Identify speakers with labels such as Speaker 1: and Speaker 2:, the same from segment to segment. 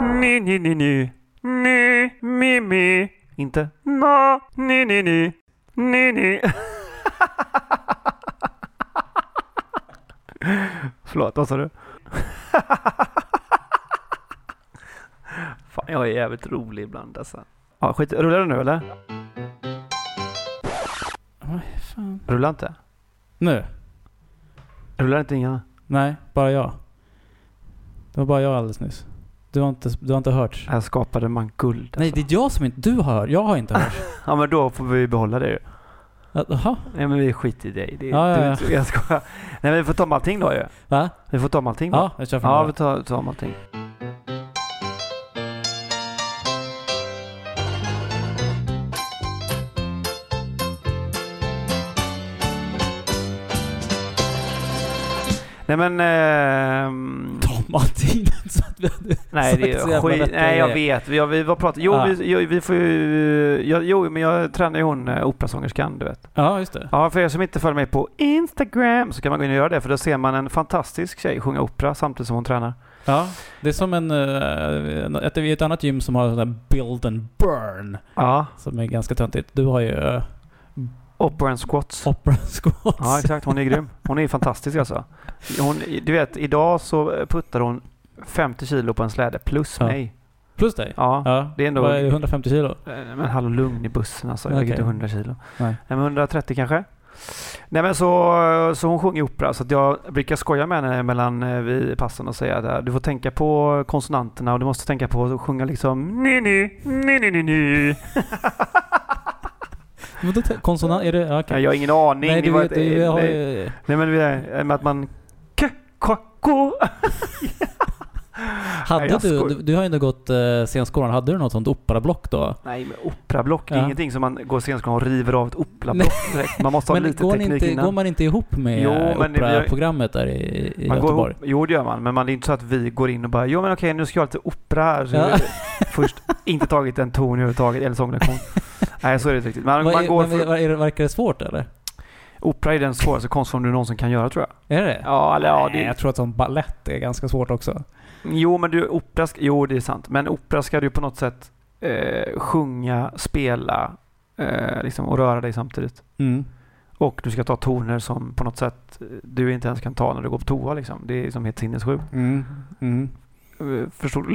Speaker 1: Ni, ni, ni, ni. Ni, mi, mi. Inte na, ni, ni, ni. Ni, ni. Förlåt, vad sa du? Fan, jag är jävligt rolig ibland alltså. Ja, skit Rullar det nu eller?
Speaker 2: Vad fan?
Speaker 1: Rullar inte?
Speaker 2: Nu?
Speaker 1: Rullar inte inga?
Speaker 2: Nej, bara jag. Det var bara jag alldeles nyss. Du har inte, du har inte hört?
Speaker 1: Här skapade man guld.
Speaker 2: Nej,
Speaker 1: Alltså.
Speaker 2: det är jag som inte... Du hör. Jag har inte hört.
Speaker 1: Ja, men då får vi behålla det ju.
Speaker 2: Jaha?
Speaker 1: Nej, men vi skiter i dig. Det,
Speaker 2: Ja, ja,
Speaker 1: du,
Speaker 2: ja.
Speaker 1: inte- Jag skojar. Nej, men vi får ta om allting då ju.
Speaker 2: Va?
Speaker 1: Vi får ta om allting då.
Speaker 2: Ja, jag kör från
Speaker 1: Ja, vi tar, tar om allting. Nej men... ehm,
Speaker 2: Allting. så att vi hade
Speaker 1: nej, det är skit. Nej, jag vet. Vi, vi var pratat. Jo,
Speaker 2: Ja.
Speaker 1: vi, vi får ju... Jag, jo, men jag tränar ju hon eh, operasångerskan, du vet.
Speaker 2: Ja, just det.
Speaker 1: Ja, för er som inte följer mig på Instagram så kan man gå in och göra det. För då ser man en fantastisk tjej sjunga opera samtidigt som hon tränar.
Speaker 2: Ja, det är som en... Uh, ett, ett annat gym som har sån där build and burn.
Speaker 1: Ja,
Speaker 2: Som är ganska töntigt. Du har ju
Speaker 1: opera and squats.
Speaker 2: opera squats.
Speaker 1: Ja, exakt. Hon är grym. Hon är fantastisk alltså. Hon, du vet, idag så puttar hon 50 kilo på en släde plus
Speaker 2: Ja.
Speaker 1: mig.
Speaker 2: Plus dig?
Speaker 1: Ja.
Speaker 2: Ja.
Speaker 1: Det är ändå...
Speaker 2: Vad är det, 150 kilo?
Speaker 1: Eh, Men hallå lugn i bussen alltså. Jag väger
Speaker 2: Okej.
Speaker 1: inte 100 kilo.
Speaker 2: Nej.
Speaker 1: Nej, men 130 kanske. Nej men så, så hon sjunger opera så jag brukar skoja med henne mellan eh, vi passen och säga att eh, du får tänka på konsonanterna och du måste tänka på att sjunga liksom ni ni ni ni ni ni.
Speaker 2: Vadå konsonant? Är det...
Speaker 1: Nej, Jag har ingen aning.
Speaker 2: Nej,
Speaker 1: Det
Speaker 2: du vet,
Speaker 1: ett-
Speaker 2: du har
Speaker 1: nej, men det är med att man k, k, ko.
Speaker 2: Hade
Speaker 1: Nej,
Speaker 2: du, du... Du har ju ändå gått uh, scenskolan. Hade du något sånt operablock då?
Speaker 1: Nej men operablock, det är
Speaker 2: Ja.
Speaker 1: ingenting som man går scenskolan och river av ett operablock direkt. Man måste ha lite
Speaker 2: går, ni
Speaker 1: teknik
Speaker 2: inte,
Speaker 1: innan.
Speaker 2: går man inte ihop med
Speaker 1: Jo,
Speaker 2: operaprogrammet där i, i
Speaker 1: Man går
Speaker 2: Göteborg?
Speaker 1: ihop, jo det gör man, men man, det är inte så att vi går in och bara jo men okej nu ska jag ha lite opera här. Så
Speaker 2: Ja.
Speaker 1: Först inte tagit en ton överhuvudtaget eller sånglektion. Nej så är det inte riktigt. Man,
Speaker 2: Vad
Speaker 1: man går
Speaker 2: men,
Speaker 1: för,
Speaker 2: är det, verkar det svårt eller?
Speaker 1: opera är den svåraste konstform du någonsin kan göra tror jag.
Speaker 2: Är det
Speaker 1: Ja, eller ja,
Speaker 2: Nej,
Speaker 1: det,
Speaker 2: jag tror att som ballett är ganska svårt också.
Speaker 1: Jo men du opera, jo det är sant. Men opera ska du på något sätt eh, sjunga, spela eh, liksom, och röra dig samtidigt.
Speaker 2: Mm.
Speaker 1: Och du ska ta toner som på något sätt eh, du inte ens kan ta när du går på toa liksom. Det är liksom helt sinnessjukt.
Speaker 2: Mm. Mm.
Speaker 1: Eh, Förstår du?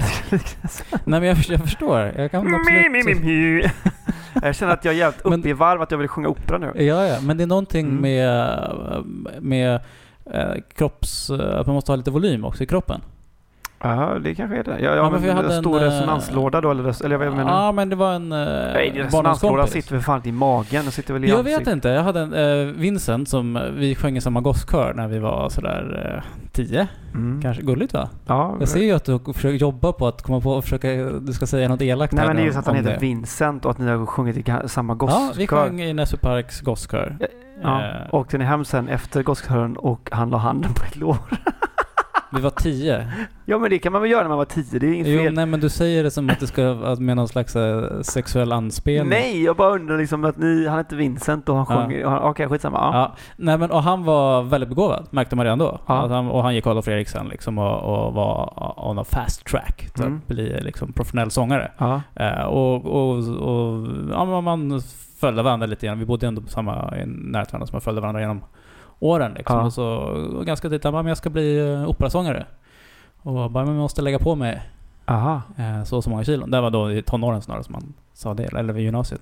Speaker 2: Nej men jag, jag förstår. Jag kan absolut...
Speaker 1: Jag känner att jag är jävligt
Speaker 2: Men-
Speaker 1: uppe i varv att jag vill sjunga opera nu.
Speaker 2: Ja, ja, men det är någonting
Speaker 1: Mm.
Speaker 2: med, med eh, kropps... Att man måste ha lite volym också i kroppen.
Speaker 1: Ja, det kanske är det. Ja, ja,
Speaker 2: Ja, men jag hade
Speaker 1: en stor
Speaker 2: en, eh,
Speaker 1: resonanslåda då eller, res- eller vad jag menar
Speaker 2: Ja, men det var en eh,
Speaker 1: Nej, resonanslåda sitter väl fan i magen, den sitter väl i
Speaker 2: Jag
Speaker 1: ansiktet.
Speaker 2: vet inte. Jag hade en eh, Vincent som eh, vi sjöng i samma gosskör när vi var sådär eh, tio.
Speaker 1: Mm.
Speaker 2: Kanske gulligt va?
Speaker 1: Ja,
Speaker 2: Jag ser ju att du försöker jobba på att komma på och försöka... Du ska säga något elakt
Speaker 1: Nej men det är ju så att han heter
Speaker 2: det.
Speaker 1: Vincent och att ni har sjungit i samma
Speaker 2: Ja, vi
Speaker 1: gosskör.
Speaker 2: sjöng i Nässjö Parks gosskör.
Speaker 1: Ja,
Speaker 2: Eh,
Speaker 1: åkte ni hem sen efter gosskören och han la handen på ett lår?
Speaker 2: Vi var tio.
Speaker 1: Ja men det kan man väl göra när man var tio, det är inget
Speaker 2: Jo,
Speaker 1: fel.
Speaker 2: nej men du säger det som att det ska att med någon slags eh, sexuell anspelning.
Speaker 1: Nej, jag bara undrar liksom att ni, han heter Vincent och han sjunger, ja. okej skitsamma. Ja.
Speaker 2: Ja, nej men och han var väldigt begåvad, märkte man redan då.
Speaker 1: Ja.
Speaker 2: Att han, och han gick Adolf Fredriksson liksom och, och var on a fast track till
Speaker 1: Mm.
Speaker 2: att bli liksom professionell sångare.
Speaker 1: Ja.
Speaker 2: Eh, och, och, och ja, men man följde varandra lite grann. Vi bodde ändå på samma närheten varandra, så man följde varandra genom åren. Liksom.
Speaker 1: Ja.
Speaker 2: Och så och ganska tidigt, han bara, men jag ska bli uh, operasångare. Och bara, men jag måste lägga på mig
Speaker 1: Aha.
Speaker 2: eh, så så många kilon. Det var då i tonåren snarare som man sa det, eller vid gymnasiet.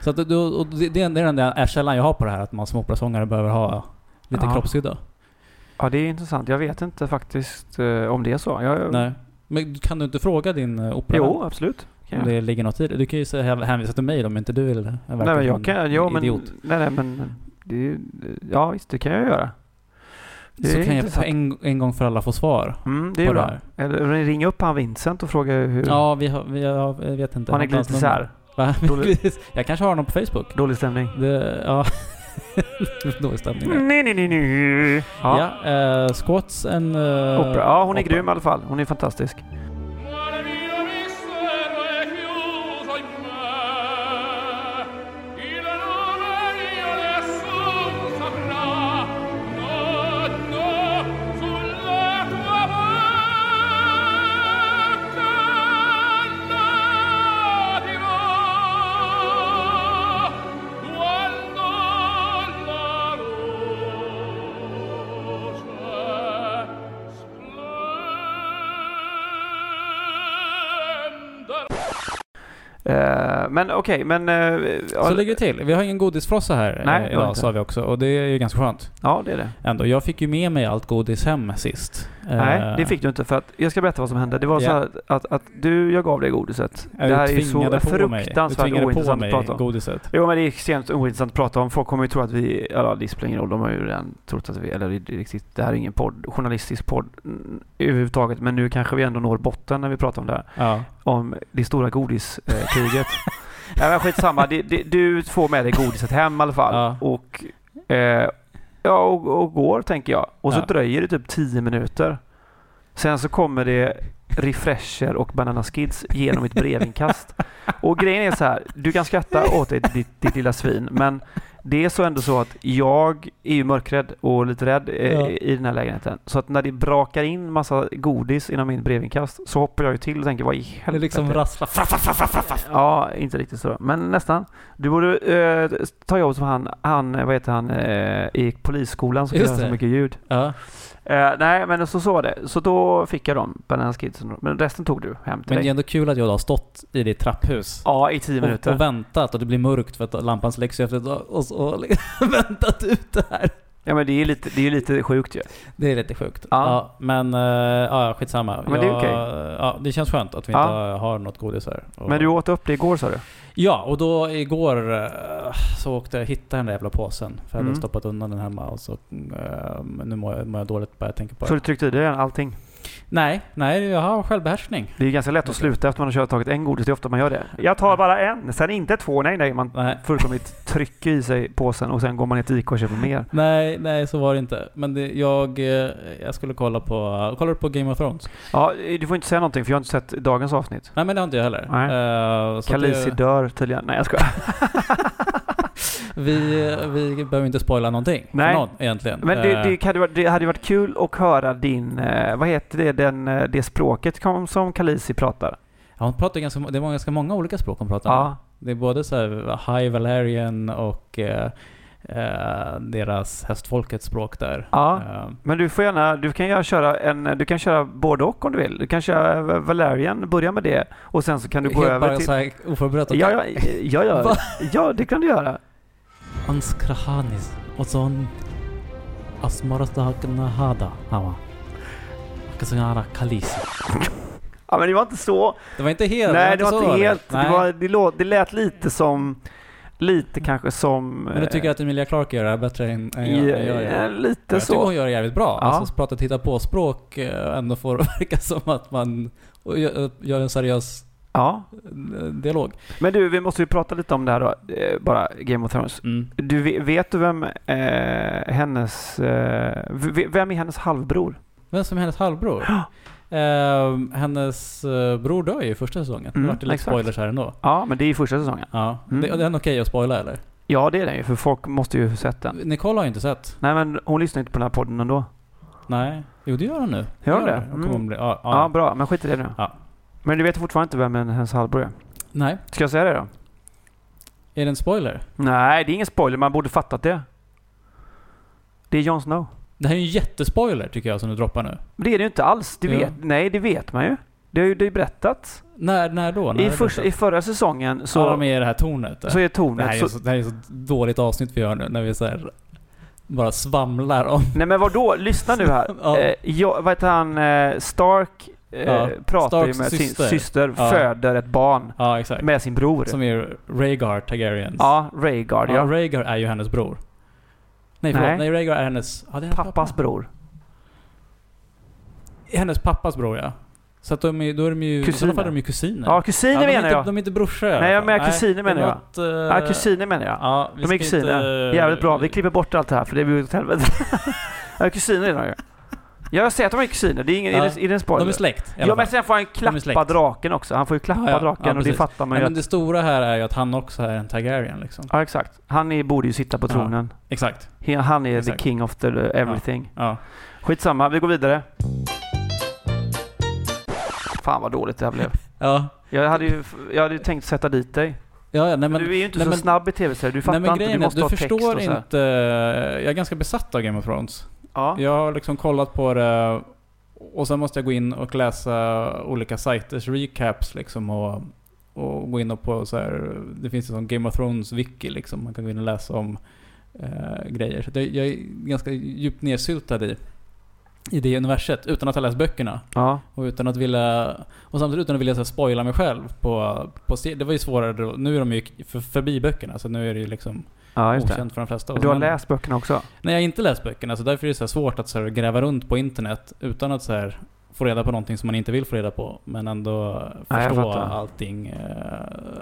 Speaker 2: Så att, och det, det är den där källan jag har på det här, att man som operasångare behöver ha lite
Speaker 1: Ja.
Speaker 2: kroppshydda.
Speaker 1: Ja, det är intressant. Jag vet inte faktiskt eh, om det är så. Jag,
Speaker 2: Nej. Men kan du inte fråga din opera?
Speaker 1: Jo, absolut. Kan
Speaker 2: Om det ligger något i det. Du kan ju säga, hänvisa till mig om inte du vill.
Speaker 1: Nej, men jag kan... Jo, men...
Speaker 2: idiot.
Speaker 1: Nej, nej, men... Det ja, visst, det kan jag göra. Det
Speaker 2: Så kan jag en, en gång för alla få svar.
Speaker 1: Mm, det är
Speaker 2: det
Speaker 1: bra.
Speaker 2: här.
Speaker 1: Eller ringa upp han Vincent och fråga hur...
Speaker 2: Ja, vi har, vi har, jag vet inte.
Speaker 1: har ni glidit isär? Dålig-
Speaker 2: jag kanske har honom på Facebook.
Speaker 1: Dålig stämning?
Speaker 2: Det, ja. Dålig stämning där.
Speaker 1: Nej, nej, nej, nej. Ja.
Speaker 2: Ja, eh, Squats en... Uh,
Speaker 1: Opera. Ja, hon är grym i alla fall. Hon är fantastisk. Okej, men... eh, ja,
Speaker 2: Så ligger det till. Vi har ingen godisfrossa här
Speaker 1: Nej,
Speaker 2: eh,
Speaker 1: det har vi
Speaker 2: idag,
Speaker 1: inte.
Speaker 2: sa vi också. Och det är ju ganska skönt.
Speaker 1: ja, det är det.
Speaker 2: Ändå. Jag fick ju med mig allt godis hem sist.
Speaker 1: Nej,
Speaker 2: Eh,
Speaker 1: det fick du inte för att jag ska berätta vad som hände. Det var så
Speaker 2: Ja.
Speaker 1: här att, att du, jag gav dig godiset. Det här är ju så fruktansvärt ointressant att prata om.
Speaker 2: godiset.
Speaker 1: Jo men det är extremt ointressant att prata om. Folk kommer ju tro att vi, ja det spelar ingen roll, de har ju redan trott att vi, eller det, är riktigt, det här är ingen podd, journalistisk podd mm, överhuvudtaget. Men nu kanske vi ändå når botten när vi pratar om det här.
Speaker 2: Ja.
Speaker 1: Om det stora godiskriget. Nej men skitsamma, det, du får med dig godiset hem i alla fall.
Speaker 2: Ja.
Speaker 1: Och, eh, ja, och, och går tänker jag. Och så
Speaker 2: Ja.
Speaker 1: dröjer det typ 10 minuter. Sen så kommer det refresher och banana skids genom ett brevinkast. och grejen är så här, du kan skratta åt dig, ditt, ditt lilla svin, men det är så ändå så att jag är ju mörkrädd och lite rädd eh,
Speaker 2: Ja.
Speaker 1: i den här lägenheten. Så att när det brakar in massa godis inom min brevinkast så hoppar jag ju till och tänker vad i
Speaker 2: Det
Speaker 1: helvete.
Speaker 2: liksom rasslar.
Speaker 1: Ja, inte riktigt så. Men nästan. Du borde eh, ta jobb som han, han, vad heter han, eh, i polisskolan som gör så
Speaker 2: det.
Speaker 1: mycket ljud.
Speaker 2: Ja.
Speaker 1: Eh, nej, men så, så var det. Så då fick jag dem, Banana Skidsen. Men resten tog du hem till
Speaker 2: Men det är
Speaker 1: dig.
Speaker 2: ändå kul att jag har stått i ditt trapphus.
Speaker 1: Ja, i tio
Speaker 2: Och,
Speaker 1: minuter.
Speaker 2: och väntat och det blir mörkt för att lampan släcks efter ett tag och så väntat ut det här.
Speaker 1: Ja, men det är lite, det är lite sjukt ju.
Speaker 2: Det är lite sjukt.
Speaker 1: Ja.
Speaker 2: Ja. men uh, ja, skitsamma.
Speaker 1: Men det är okej.
Speaker 2: Ja, det känns skönt att vi
Speaker 1: Ja.
Speaker 2: inte har något godis här. Och,
Speaker 1: Men du åt upp det igår sa du?
Speaker 2: Ja, och då igår eh, så åkte jag hitta den där jävla påsen. För jag hade
Speaker 1: Mm.
Speaker 2: stoppat undan den hemma och så eh, nu mår jag, mår jag dåligt bara jag tänker på
Speaker 1: Så
Speaker 2: det.
Speaker 1: du tryckte i dig allting?
Speaker 2: Nej, nej, jag har självbehärskning.
Speaker 1: Det är ganska lätt att sluta efter man har tagit en godis. Det är ofta man gör det. Jag tar bara en, sen inte två. Nej, nej. Man
Speaker 2: Nej.
Speaker 1: fullkomligt trycker i sig påsen och sen går man ner till Ica och köper mer.
Speaker 2: Nej, nej så var det inte. Men det, jag, eh, jag skulle kolla på, kollar på Game of Thrones?
Speaker 1: Ja, du får inte säga någonting för jag har inte sett dagens avsnitt.
Speaker 2: Nej men det har inte jag heller.
Speaker 1: Nej.
Speaker 2: Eh, att
Speaker 1: Khaleesi dör tydligen. Nej jag skojar.
Speaker 2: vi, vi behöver inte spoila någonting
Speaker 1: Nej.
Speaker 2: för någon egentligen.
Speaker 1: Men det,
Speaker 2: Eh,
Speaker 1: det, hade varit, det hade varit kul att höra din, eh, vad heter det, den, eh, det språket som Khaleesi pratar?
Speaker 2: ja, hon pratar ganska, det var ganska många olika språk hon pratar.
Speaker 1: Ja.
Speaker 2: Det är både så här High Valerian och eh, deras hästfolkets språk där.
Speaker 1: Ja.
Speaker 2: Eh,
Speaker 1: Men du får gärna, du kan göra, köra en, du kan köra både och om du vill. Du kan köra Valerian, börja med det och sen så kan du gå
Speaker 2: helt
Speaker 1: över
Speaker 2: bara
Speaker 1: till...
Speaker 2: så här oförberett.
Speaker 1: Ja, ja, ja, ja, ja, det kan du göra.
Speaker 2: Och sån Asmarastahakna hada hawa. Akasangara Khaleesi.
Speaker 1: Ja, men det var inte så.
Speaker 2: Det var inte helt...
Speaker 1: Nej, det var inte helt. Det, var, det, låt, det lät lite som, lite kanske som...
Speaker 2: Men du tycker att Emilia Clarke gör det här bättre än, än jag,
Speaker 1: ja,
Speaker 2: jag gör?
Speaker 1: ja, lite
Speaker 2: Jag tycker
Speaker 1: så.
Speaker 2: hon gör det jävligt bra.
Speaker 1: Ja.
Speaker 2: Alltså prata titta på språk eh, ändå får verka som att man gör en seriös
Speaker 1: Ja.
Speaker 2: dialog.
Speaker 1: Men du, vi måste ju prata lite om det här då. Eh, bara Game of Thrones.
Speaker 2: Mm.
Speaker 1: Du, ve- vet du vem eh, hennes... Eh, vem är hennes halvbror?
Speaker 2: Vem som är hennes halvbror? Eh, hennes eh, bror dör ju i första säsongen.
Speaker 1: Mm,
Speaker 2: det vart lite
Speaker 1: exakt.
Speaker 2: spoilers här ändå.
Speaker 1: Ja, men det är i första säsongen.
Speaker 2: Ja.
Speaker 1: Mm.
Speaker 2: Det, det är okej att spoila eller?
Speaker 1: Ja, det är den ju, för folk måste ju ha sett den.
Speaker 2: Nicole har ju inte sett.
Speaker 1: Nej, men hon lyssnar inte på den här podden ändå.
Speaker 2: Nej. Jo det gör hon nu.
Speaker 1: Gör hon det?
Speaker 2: Kommer
Speaker 1: Mm.
Speaker 2: bli, ja,
Speaker 1: Ja,
Speaker 2: ja.
Speaker 1: bra. Men skit i det nu.
Speaker 2: Ja.
Speaker 1: Men du vet fortfarande inte vem hennes halvbror är?
Speaker 2: Nej.
Speaker 1: Ska jag säga det då?
Speaker 2: Är det en spoiler?
Speaker 1: Nej, det är ingen spoiler. Man borde fattat det. Det är Jon Snow.
Speaker 2: Det här är ju en jättespoiler tycker jag som du droppar nu.
Speaker 1: Men det är det ju inte alls. Det
Speaker 2: Ja.
Speaker 1: vet, nej, det vet man ju. Det har ju det är berättats.
Speaker 2: När, när då? När
Speaker 1: I,
Speaker 2: det
Speaker 1: först? I förra säsongen
Speaker 2: Så ja, de är i det här tornet. där.
Speaker 1: så är
Speaker 2: det,
Speaker 1: tornet...
Speaker 2: här är
Speaker 1: Så,
Speaker 2: det här är så dåligt avsnitt vi gör nu när vi så här bara svamlar om...
Speaker 1: nej men vadå? Lyssna nu här.
Speaker 2: Ja.
Speaker 1: eh, jag, vad heter han? Eh, Stark eh,
Speaker 2: Ja,
Speaker 1: pratar ju
Speaker 2: Starks
Speaker 1: med
Speaker 2: syster.
Speaker 1: sin syster.
Speaker 2: Ja.
Speaker 1: Föder ett barn
Speaker 2: Ja,
Speaker 1: med sin bror.
Speaker 2: Som är Rhaegar Targaryens.
Speaker 1: Ja, Rhaegar
Speaker 2: ja.
Speaker 1: ja.
Speaker 2: Rhaegar är ju hennes bror. Nej, förlåt.
Speaker 1: Nej.
Speaker 2: Nej, Rhaegar är hennes... Ja, det är hennes
Speaker 1: Pappas
Speaker 2: pappa.
Speaker 1: bror.
Speaker 2: Hennes pappas bror, ja. Så att de är, då är de ju... I
Speaker 1: Kusiner.
Speaker 2: sådana fall är de ju kusiner.
Speaker 1: Ja, kusiner
Speaker 2: är
Speaker 1: menar
Speaker 2: inte,
Speaker 1: jag.
Speaker 2: De är inte brorsor i
Speaker 1: Nej, jag menar kusiner menar jag.
Speaker 2: jag.
Speaker 1: Ja, kusiner menar jag.
Speaker 2: Ja, vi
Speaker 1: De är kusiner.
Speaker 2: inte-
Speaker 1: Jävligt bra. Vi klipper bort allt det här för det blir åt helvete. ja, kusiner de ju. Jag säger att de är kusiner. Det är ingen...
Speaker 2: Ja.
Speaker 1: Är det, en spoiler?
Speaker 2: De är släkt
Speaker 1: Ja men sen får han klappa draken också. Han får ju klappa
Speaker 2: Ja, ja.
Speaker 1: draken
Speaker 2: Ja,
Speaker 1: och det fattar man ju.
Speaker 2: men
Speaker 1: att-
Speaker 2: det stora här är ju att han också är en Targaryen liksom.
Speaker 1: Ja exakt. Han är, borde ju sitta på
Speaker 2: Ja.
Speaker 1: tronen.
Speaker 2: Exakt.
Speaker 1: Han är
Speaker 2: Exakt.
Speaker 1: the king of the everything.
Speaker 2: Ja.
Speaker 1: Skitsamma, vi går vidare. Fan vad dåligt det här blev.
Speaker 2: Ja.
Speaker 1: Jag hade ju, jag hade ju tänkt sätta dit dig.
Speaker 2: Ja, ja, nej,
Speaker 1: Men,
Speaker 2: men,
Speaker 1: du är ju inte
Speaker 2: nej,
Speaker 1: så
Speaker 2: men-
Speaker 1: snabb i tv-serier. Du fattar
Speaker 2: nej, men
Speaker 1: inte. Du
Speaker 2: grejen är,
Speaker 1: måste
Speaker 2: du
Speaker 1: ha text
Speaker 2: förstår
Speaker 1: och så
Speaker 2: inte... Jag är ganska besatt av Game of Thrones.
Speaker 1: Ja.
Speaker 2: Jag har liksom kollat på det och sen måste jag gå in och läsa olika sighters recaps liksom och och gå in och på så här, det finns ju sån Game of Thrones wiki liksom. Man kan gå in och läsa om eh, grejer. Så att jag, är ganska djupt nedsyltad i, i det universet utan att ha läst böckerna.
Speaker 1: Ja.
Speaker 2: Och utan att vilja... Och samtidigt utan att vilja så här, spoila mig själv på, på Det var ju svårare då. Nu är de ju för, förbi böckerna så nu är det ju liksom
Speaker 1: ja, just det.
Speaker 2: okänt för de flesta.
Speaker 1: Du har läst böckerna också?
Speaker 2: Nej, jag har inte läst böckerna så därför är det så svårt att så här, gräva runt på internet utan att så här, få reda på någonting som man inte vill få reda på. Men ändå
Speaker 1: Ja,
Speaker 2: förstå allting, eh,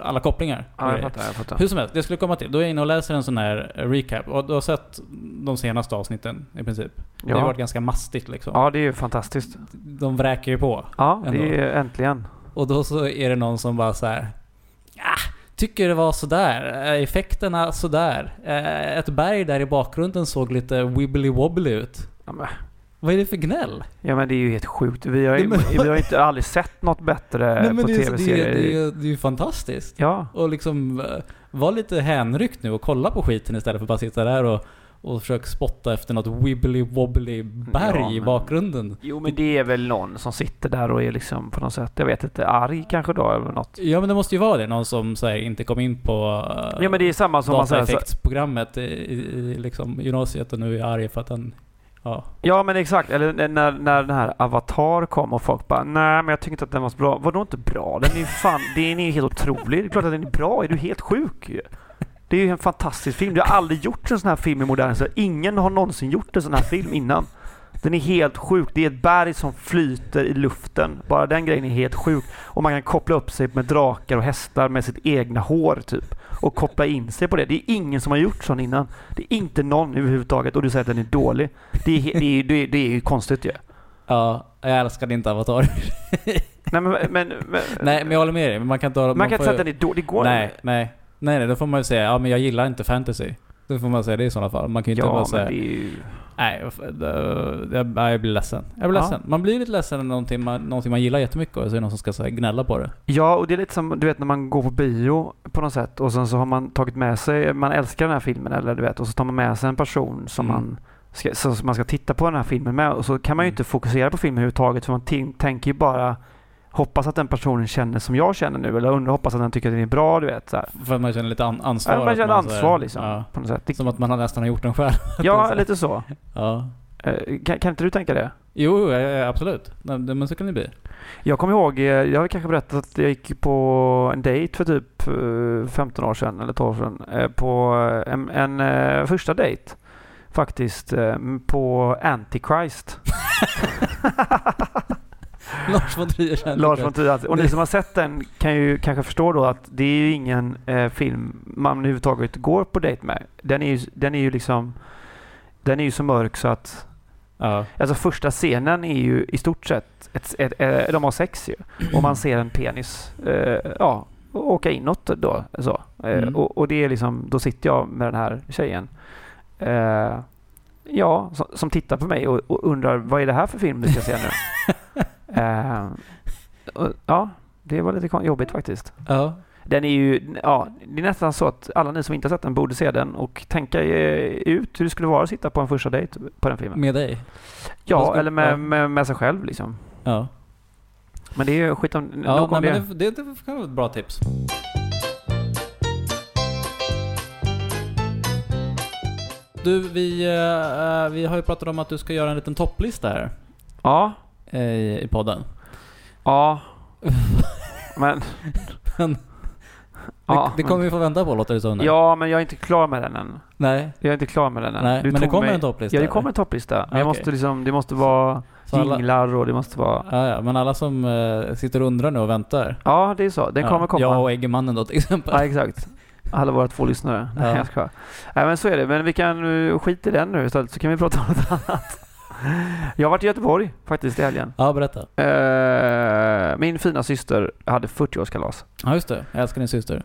Speaker 2: alla kopplingar.
Speaker 1: Ja, jag fattar. Jag fattar.
Speaker 2: Hur som helst, det skulle komma till. Då är jag inne och läser en sån här recap. Och du har sett de senaste avsnitten i princip. Det har
Speaker 1: Ja.
Speaker 2: varit ganska mastigt liksom.
Speaker 1: ja, det är ju fantastiskt.
Speaker 2: De vräker ju på.
Speaker 1: Ja,
Speaker 2: Ändå.
Speaker 1: det är äntligen.
Speaker 2: Och då så är det någon som bara så här. Tycker det var sådär. Eh, Effekterna sådär. Eh, Ett berg där i bakgrunden såg lite wibbly wobbly ut.
Speaker 1: Ja, men,
Speaker 2: Vad är det för gnäll?
Speaker 1: ja, men det är ju helt sjukt. Vi har,
Speaker 2: Nej,
Speaker 1: ju-
Speaker 2: men-
Speaker 1: vi har inte aldrig sett något bättre
Speaker 2: Nej, men
Speaker 1: på
Speaker 2: det, det,
Speaker 1: tv-serier.
Speaker 2: det, är, det är ju fantastiskt.
Speaker 1: Ja,
Speaker 2: Och liksom eh, var lite hänryckt nu och kolla på skiten istället för att bara sitta där och, och försöka spotta efter något wibbly wobbly berg
Speaker 1: Ja,
Speaker 2: i
Speaker 1: men-
Speaker 2: bakgrunden.
Speaker 1: jo men det är väl någon som sitter där och är liksom på något sätt, jag vet inte, arg kanske då eller något.
Speaker 2: Ja men det måste ju vara det. Någon som så här, inte kom in på eh,
Speaker 1: Ja men det är samma som
Speaker 2: dataeffektsprogrammet i, i, i liksom gymnasiet och nu är arg för att han... Ja.
Speaker 1: Ja men exakt, eller när, när den här Avatar kom och folk bara Nej men jag tycker inte att den var så bra. Vadå inte bra? Den är ju fan, den är helt otrolig. Det är klart att den är bra. Är du helt sjuk ju? Det är ju en fantastisk film. Det har aldrig gjorts en sån här film i modern tid. Ingen har någonsin gjort en sån här film innan. Den är helt sjuk. Det är ett berg som flyter i luften. Bara den grejen är helt sjuk. Och man kan koppla upp sig med drakar och hästar med sitt egna hår typ. Och koppla in sig på det. Det är ingen som har gjort sån innan. Det är inte någon överhuvudtaget. Och du säger att den är dålig. Det är, det är, det är, det är ju konstigt ju.
Speaker 2: ja, jag älskade inte Avatar.
Speaker 1: Nej men, men, men
Speaker 2: nej men jag håller med dig. Man kan inte...
Speaker 1: man, kan inte säga att den är dålig. Det går
Speaker 2: Nej, nej. Nej, nej, då får man ju säga ja men jag gillar inte fantasy. Då får man säga det i sådana fall. Man kan ju inte
Speaker 1: Ja
Speaker 2: bara säga
Speaker 1: ju...
Speaker 2: nej, jag, blir ledsen. Jag blir
Speaker 1: Ja.
Speaker 2: ledsen. Man blir lite ledsen när någonting man, någonting man gillar jättemycket och så är det någon som ska så här, gnälla på det.
Speaker 1: Ja, och det är lite som du vet när man går på bio på något sätt och sen så har man tagit med sig, man älskar den här filmen eller du vet och så tar man med sig en person som
Speaker 2: Mm.
Speaker 1: man ska, som man ska titta på den här filmen med och så kan man ju
Speaker 2: Mm.
Speaker 1: inte fokusera på filmen överhuvudtaget för man tänker ju bara hoppas att den personen känner som jag känner nu eller undrar, hoppas att den tycker att den är bra du vet så här.
Speaker 2: För att man känner lite an- ansvar.
Speaker 1: Ja, man känner
Speaker 2: här-
Speaker 1: ansvar liksom
Speaker 2: Ja,
Speaker 1: på något sätt.
Speaker 2: Som att man har nästan har gjort den själv.
Speaker 1: ja, lite så.
Speaker 2: Ja.
Speaker 1: Eh, Kan, kan inte du tänka det?
Speaker 2: Jo, absolut. Men så kan det bli.
Speaker 1: Jag kommer ihåg, eh, jag har kanske berättat att jag gick på en dejt för typ eh, 15 år sedan eller 12 år sedan. eh, På eh, en, en eh, första dejt faktiskt eh, på Antichrist.
Speaker 2: Lars von Trier
Speaker 1: Lars von Trier. Och ni som har sett den kan ju kanske förstå då att det är ju ingen eh, film man överhuvudtaget går på dejt med. Den är ju, den är ju liksom den är ju så mörk så att
Speaker 2: Ja.
Speaker 1: Alltså första scenen är ju i stort sett, ett, ett, ett, de har sex ju. Och man ser en penis, eh, ja, åka inåt då. Så. Eh,
Speaker 2: Mm.
Speaker 1: och, och det är liksom, då sitter jag med den här tjejen. Eh, ja, som, som tittar på mig och, och undrar vad är det här för film vi ska se nu? eh, och, ja, det var lite jobbigt faktiskt.
Speaker 2: ja.
Speaker 1: Den är ju, ja, det är nästan så att alla ni som inte har sett den borde se den och tänka eh, ut hur det skulle vara att sitta på en första dejt på den filmen.
Speaker 2: Med dig.
Speaker 1: Ja,
Speaker 2: ska-
Speaker 1: eller med, med, med sig själv liksom.
Speaker 2: Ja.
Speaker 1: Men det är ju skit om,
Speaker 2: Ja,
Speaker 1: nog om
Speaker 2: nej,
Speaker 1: det.
Speaker 2: men det, det, det kan vara ett bra tips. Du, vi, eh, vi har ju pratat om att du ska göra en liten topplista här
Speaker 1: Ja,
Speaker 2: i, i podden.
Speaker 1: ja. Men...
Speaker 2: Men
Speaker 1: ja,
Speaker 2: det, det kommer vi få vänta på låter det som.
Speaker 1: Ja, men jag är inte klar med den än.
Speaker 2: Nej,
Speaker 1: Jag är inte klar med den än.
Speaker 2: nej
Speaker 1: Du
Speaker 2: men det kommer
Speaker 1: mig-
Speaker 2: en topplista.
Speaker 1: Ja, det kommer en topplista. Men
Speaker 2: Ah,
Speaker 1: jag måste liksom, det måste vara jinglar och det måste vara...
Speaker 2: ja, ja, men alla som eh, sitter och undrar nu och väntar.
Speaker 1: Ja, det är så. Den
Speaker 2: ja,
Speaker 1: kommer komma.
Speaker 2: Jag och Eggemannen då till exempel.
Speaker 1: Ja, exakt. Alla våra två lyssnare. Nej,
Speaker 2: Ja.
Speaker 1: jag skojar. Nej, men så är det. Men vi kan uh, skita i den nu istället så kan vi prata om något annat. Jag har varit i Göteborg faktiskt i helgen.
Speaker 2: Ja, berätta.
Speaker 1: Eh, min fina syster hade 40-årskalas.
Speaker 2: Ja, just det. Jag älskar din syster.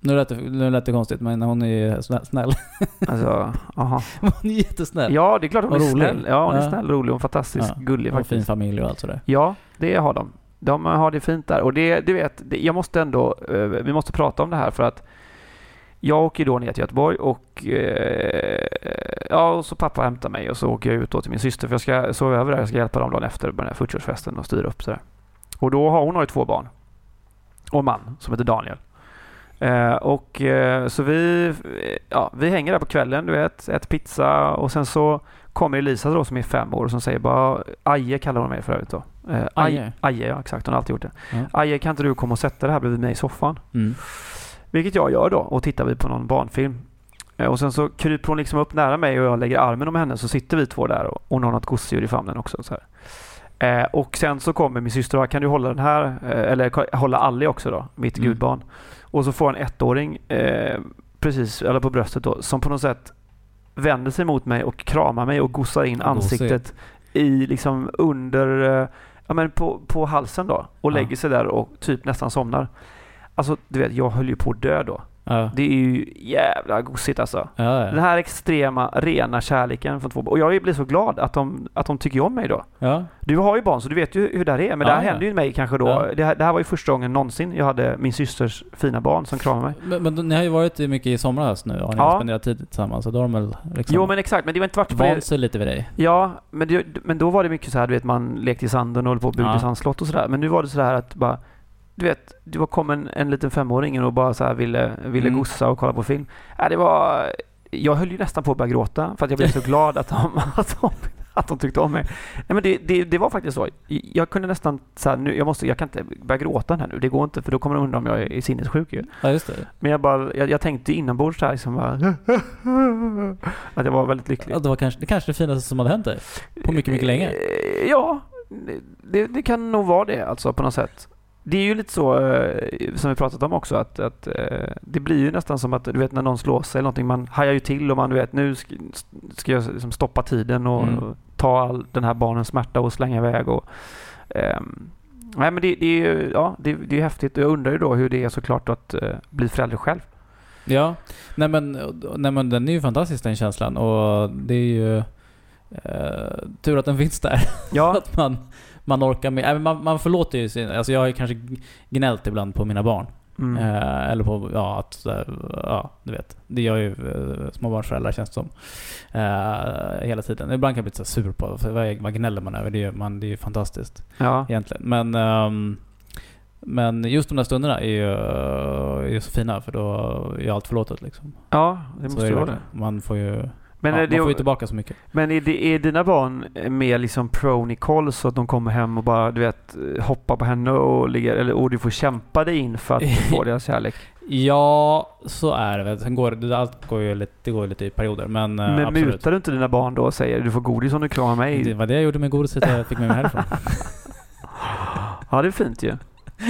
Speaker 2: Nu lät det, nu lät det konstigt, men hon är ju snä- snäll.
Speaker 1: Alltså, aha.
Speaker 2: hon är jättesnäll.
Speaker 1: Ja, det är klart hon
Speaker 2: Och
Speaker 1: är
Speaker 2: rolig.
Speaker 1: snäll. Ja, hon är
Speaker 2: Ja.
Speaker 1: snäll, rolig och fantastiskt
Speaker 2: Ja.
Speaker 1: gullig
Speaker 2: och fin
Speaker 1: faktiskt.
Speaker 2: familj och allt sådär.
Speaker 1: Ja, det har de. De har det fint där. Och det, du vet, det, jag måste ändå, eh, vi måste prata om det här för att jag åker då ner till Göteborg och eh, ja, och så pappa hämtar mig och så åker jag ut då till min syster för jag ska sova över där. Jag ska hjälpa dem dagen efter med den här 40-årsfesten och styra upp sådär. Och då har hon har ju två barn. och man som heter Daniel. Eh, och eh, så vi, ja, vi hänger där på kvällen, du vet, äter pizza och sen så kommer Elisa då som är fem år och som säger bara Aje kallar hon mig för övrigt då. Eh, Aj-
Speaker 2: Aje?
Speaker 1: Aje, ja exakt. Hon har alltid gjort det.
Speaker 2: Ja.
Speaker 1: Aje, kan inte du komma och sätta dig här bredvid mig i soffan?
Speaker 2: Mm.
Speaker 1: Vilket jag gör då och tittar vi på någon barnfilm. Eh, Och sen så kryper hon liksom upp nära mig och jag lägger armen om henne så sitter vi två där och hon har något gosedjur i famnen också. Så här. Eh, och sen så kommer min syster och kan du hålla den här, eh, eller hålla Alli också då, mitt
Speaker 2: Mm.
Speaker 1: gudbarn. Och så får en ettåring eh, precis, eller på bröstet då, som på något sätt vänder sig mot mig och kramar mig och gossar in ansiktet i liksom under, ja men på, på halsen då och
Speaker 2: Ja.
Speaker 1: lägger sig där och typ nästan somnar. Alltså du vet, jag höll ju på att dö då.
Speaker 2: Ja.
Speaker 1: Det är ju jävla gosigt alltså.
Speaker 2: Ja,
Speaker 1: Den
Speaker 2: ja.
Speaker 1: här extrema, rena kärleken från två Och jag blir så glad att de, att de tycker om mig då. Du har ju barn så du vet ju hur det här är. Men det här hände ju mig kanske då. Det, här, det här var ju första gången någonsin jag hade min systers fina barn som kramade mig.
Speaker 2: Men, men ni har ju varit mycket i somras nu och ni har spenderat tid tillsammans. Så då har de väl liksom
Speaker 1: Jo men exakt, men det var inte det.
Speaker 2: vant sig lite vid dig.
Speaker 1: Ja, men, det, men då var det mycket så här, du vet man lekte i sanden och höll på och byggde sandslott och sådär. Men nu var det så här att bara du vet, det var kom en, en liten femåring och bara så ville, ville
Speaker 2: Mm.
Speaker 1: gossa och kolla på film. Äh, det var, jag höll ju nästan på att börja gråta för att jag blev så glad att de, att de, att de tyckte om mig. Nej, men det, det, det var faktiskt så. Jag kunde nästan så här, nu, jag, måste, jag kan inte börja gråta här nu. Det går inte för då kommer de undra om jag är sinnessjuk ju.
Speaker 2: Ja, just det.
Speaker 1: Men jag, bara, jag, jag tänkte inombords så här liksom bara, att jag var väldigt lycklig.
Speaker 2: Ja, det var kanske det, kanske det finaste som hade hänt dig. På mycket, mycket länge.
Speaker 1: Eh, Ja, det, det kan nog vara det alltså på något sätt. Det är ju lite så eh, som vi pratat om också att, att eh, det blir ju nästan som att du vet när någon slår sig eller någonting man hajar ju till och man du vet nu ska, ska jag liksom stoppa tiden och
Speaker 2: Mm.
Speaker 1: ta all den här barnens smärta och slänga iväg och ehm, Nej men det, det är ju ja, det, det är häftigt och jag undrar ju då hur det är såklart att eh, bli förälder själv.
Speaker 2: Ja, nej men, nej men den är ju fantastisk den känslan och det är ju eh, tur att den finns där.
Speaker 1: Ja,
Speaker 2: att man, man orkar med. Äh, man, man förlåter ju sin, alltså jag har ju kanske gnällt ibland på mina barn.
Speaker 1: mm.
Speaker 2: Eh, eller på, ja, att, eh, ja, du vet. Det gör ju eh, småbarnsföräldrar känns det som. Eh, hela tiden. Ibland kan jag bli så sur på för vad, vad gnäller man över? Det är, man, det är ju fantastiskt
Speaker 1: ja.
Speaker 2: egentligen. Men, ehm, men just de där stunderna är ju, är så fina för då är allt förlåtet liksom.
Speaker 1: ja, det måste ju vara det.
Speaker 2: Man får ju,
Speaker 1: Men,
Speaker 2: ja,
Speaker 1: är
Speaker 2: man
Speaker 1: det,
Speaker 2: får ju tillbaka så mycket.
Speaker 1: Men är, det, är dina barn mer liksom pro Nicole så att de kommer hem och bara du vet hoppar på henne och ligger eller och du får kämpa dig in för att få deras kärlek?
Speaker 2: Ja, så är det väl. Sen går det, allt går ju lite, det går lite i perioder. Men, eh,
Speaker 1: Men
Speaker 2: absolut.
Speaker 1: mutar du inte dina barn då och säger du får godis om du kramar mig?
Speaker 2: Det var det jag gjorde med godiset jag fick med mig härifrån.
Speaker 1: Ja det är fint ju.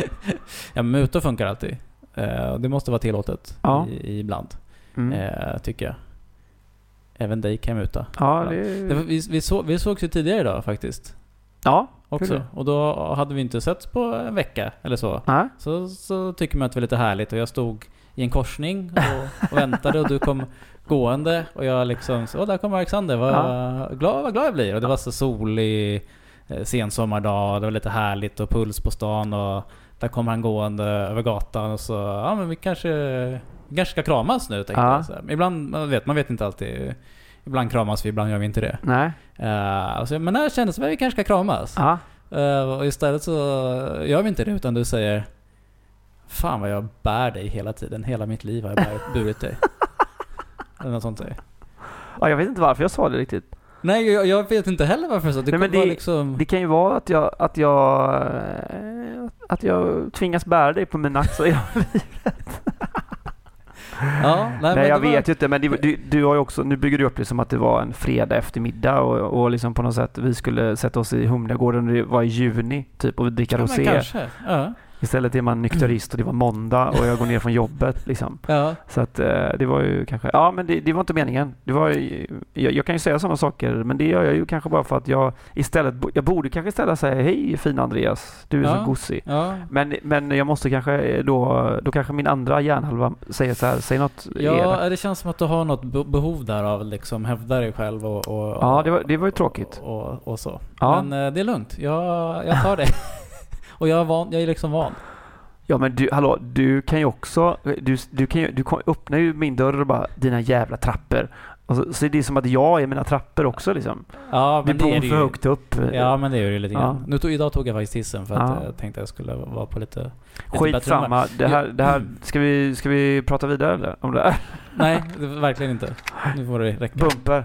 Speaker 2: Ja, mutor funkar alltid. Eh, det måste vara tillåtet
Speaker 1: Ja.
Speaker 2: i, i ibland,
Speaker 1: Mm.
Speaker 2: eh, tycker jag. Även dig kan jag muta.
Speaker 1: Ja,
Speaker 2: Det vi, vi, så, vi sågs ju tidigare idag faktiskt.
Speaker 1: Ja,
Speaker 2: Också. Och då hade vi inte setts på en vecka eller så.
Speaker 1: nej.
Speaker 2: Så, så tycker man att det var lite härligt och jag stod i en korsning och, och väntade och du kom gående och jag liksom så, "Åh, där kommer Alexander, vad, glad, vad glad jag blir. Och det var så solig eh, sensommardag, det var lite härligt och puls på stan och där kom han gående över gatan och så, ja men vi kanske, vi kanske ska kramas nu tänkte
Speaker 1: Ja.
Speaker 2: jag. Så här. Ibland, man vet, man vet inte alltid. Ibland kramas vi, ibland gör vi inte det.
Speaker 1: Nej.
Speaker 2: Uh, alltså, men när kändes det att vi kanske ska kramas.
Speaker 1: Ja.
Speaker 2: Eh, och istället så gör vi inte det utan du säger Fan vad jag bär dig hela tiden, hela mitt liv har jag bär, burit dig. Eller något sånt där.
Speaker 1: ja, jag vet inte varför jag sa det riktigt.
Speaker 2: Nej jag, jag vet inte heller varför jag sa det.
Speaker 1: Nej, men det-
Speaker 2: liksom...
Speaker 1: Det kan ju vara att jag, att jag, att jag tvingas bära dig på mina axlar. Jag,
Speaker 2: ja, nej,
Speaker 1: Nej, jag
Speaker 2: var-
Speaker 1: vet ju inte, men det, du, du har också, nu bygger du upp det som att det var en fredag eftermiddag och, och liksom på något sätt vi skulle sätta oss i Humlegården och det var i juni typ och dricka
Speaker 2: Ja,
Speaker 1: rosé.
Speaker 2: kanske. Ja.
Speaker 1: Istället är man nykterist och det var måndag och jag går ner från jobbet liksom.
Speaker 2: Ja.
Speaker 1: Så att eh, det var ju kanske, ja men det, det var inte meningen. Det var ju, jag, jag kan ju säga sådana saker men det gör jag ju kanske bara för att jag istället, jag borde kanske istället säga hej fina Andreas, du är
Speaker 2: Ja.
Speaker 1: så gosig.
Speaker 2: Ja.
Speaker 1: Men, men jag måste kanske då, då kanske min andra hjärnhalva säger så här, säg något
Speaker 2: Ja,
Speaker 1: elakt.
Speaker 2: det känns som att du har något be- behov där av liksom hävda dig själv och... och
Speaker 1: Ja, det var- det var ju tråkigt.
Speaker 2: Och, och, och så. Men eh, det är lugnt. Jag, jag tar det. och jag är, van, jag är liksom van.
Speaker 1: Ja men du, hallå, du kan ju också, du, du, kan ju, du öppnar ju min dörr och bara dina jävla trappor. Och så, det är som att jag är mina trappor också liksom.
Speaker 2: Ja, men det
Speaker 1: bor
Speaker 2: är det
Speaker 1: för
Speaker 2: ju.
Speaker 1: högt upp.
Speaker 2: Ja, men det är ju lite grann.
Speaker 1: Ja.
Speaker 2: Nu tog, idag tog jag faktiskt hissen för att
Speaker 1: Ja.
Speaker 2: jag tänkte att jag skulle vara på lite... lite.
Speaker 1: Skitsamma. Det här, det här, ska, vi, ska vi prata vidare eller? Om det här?
Speaker 2: Nej, det verkligen inte. Nu får det räcka.
Speaker 1: Bumper.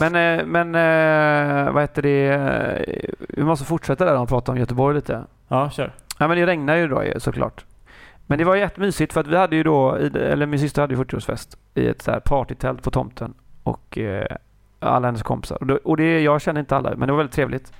Speaker 1: Men, eh, men eh, vad heter det? eh, Vi måste fortsätta där och prata om Göteborg lite.
Speaker 2: Ja, kör.
Speaker 1: Ja, men det regnar ju då såklart. Men det var jättemysigt för att vi hade ju då, eller min syster hade ju 40-årsfest i ett så här partytält på tomten. Och alla hennes kompisar. Och, det, jag kände inte alla, men det var väldigt trevligt.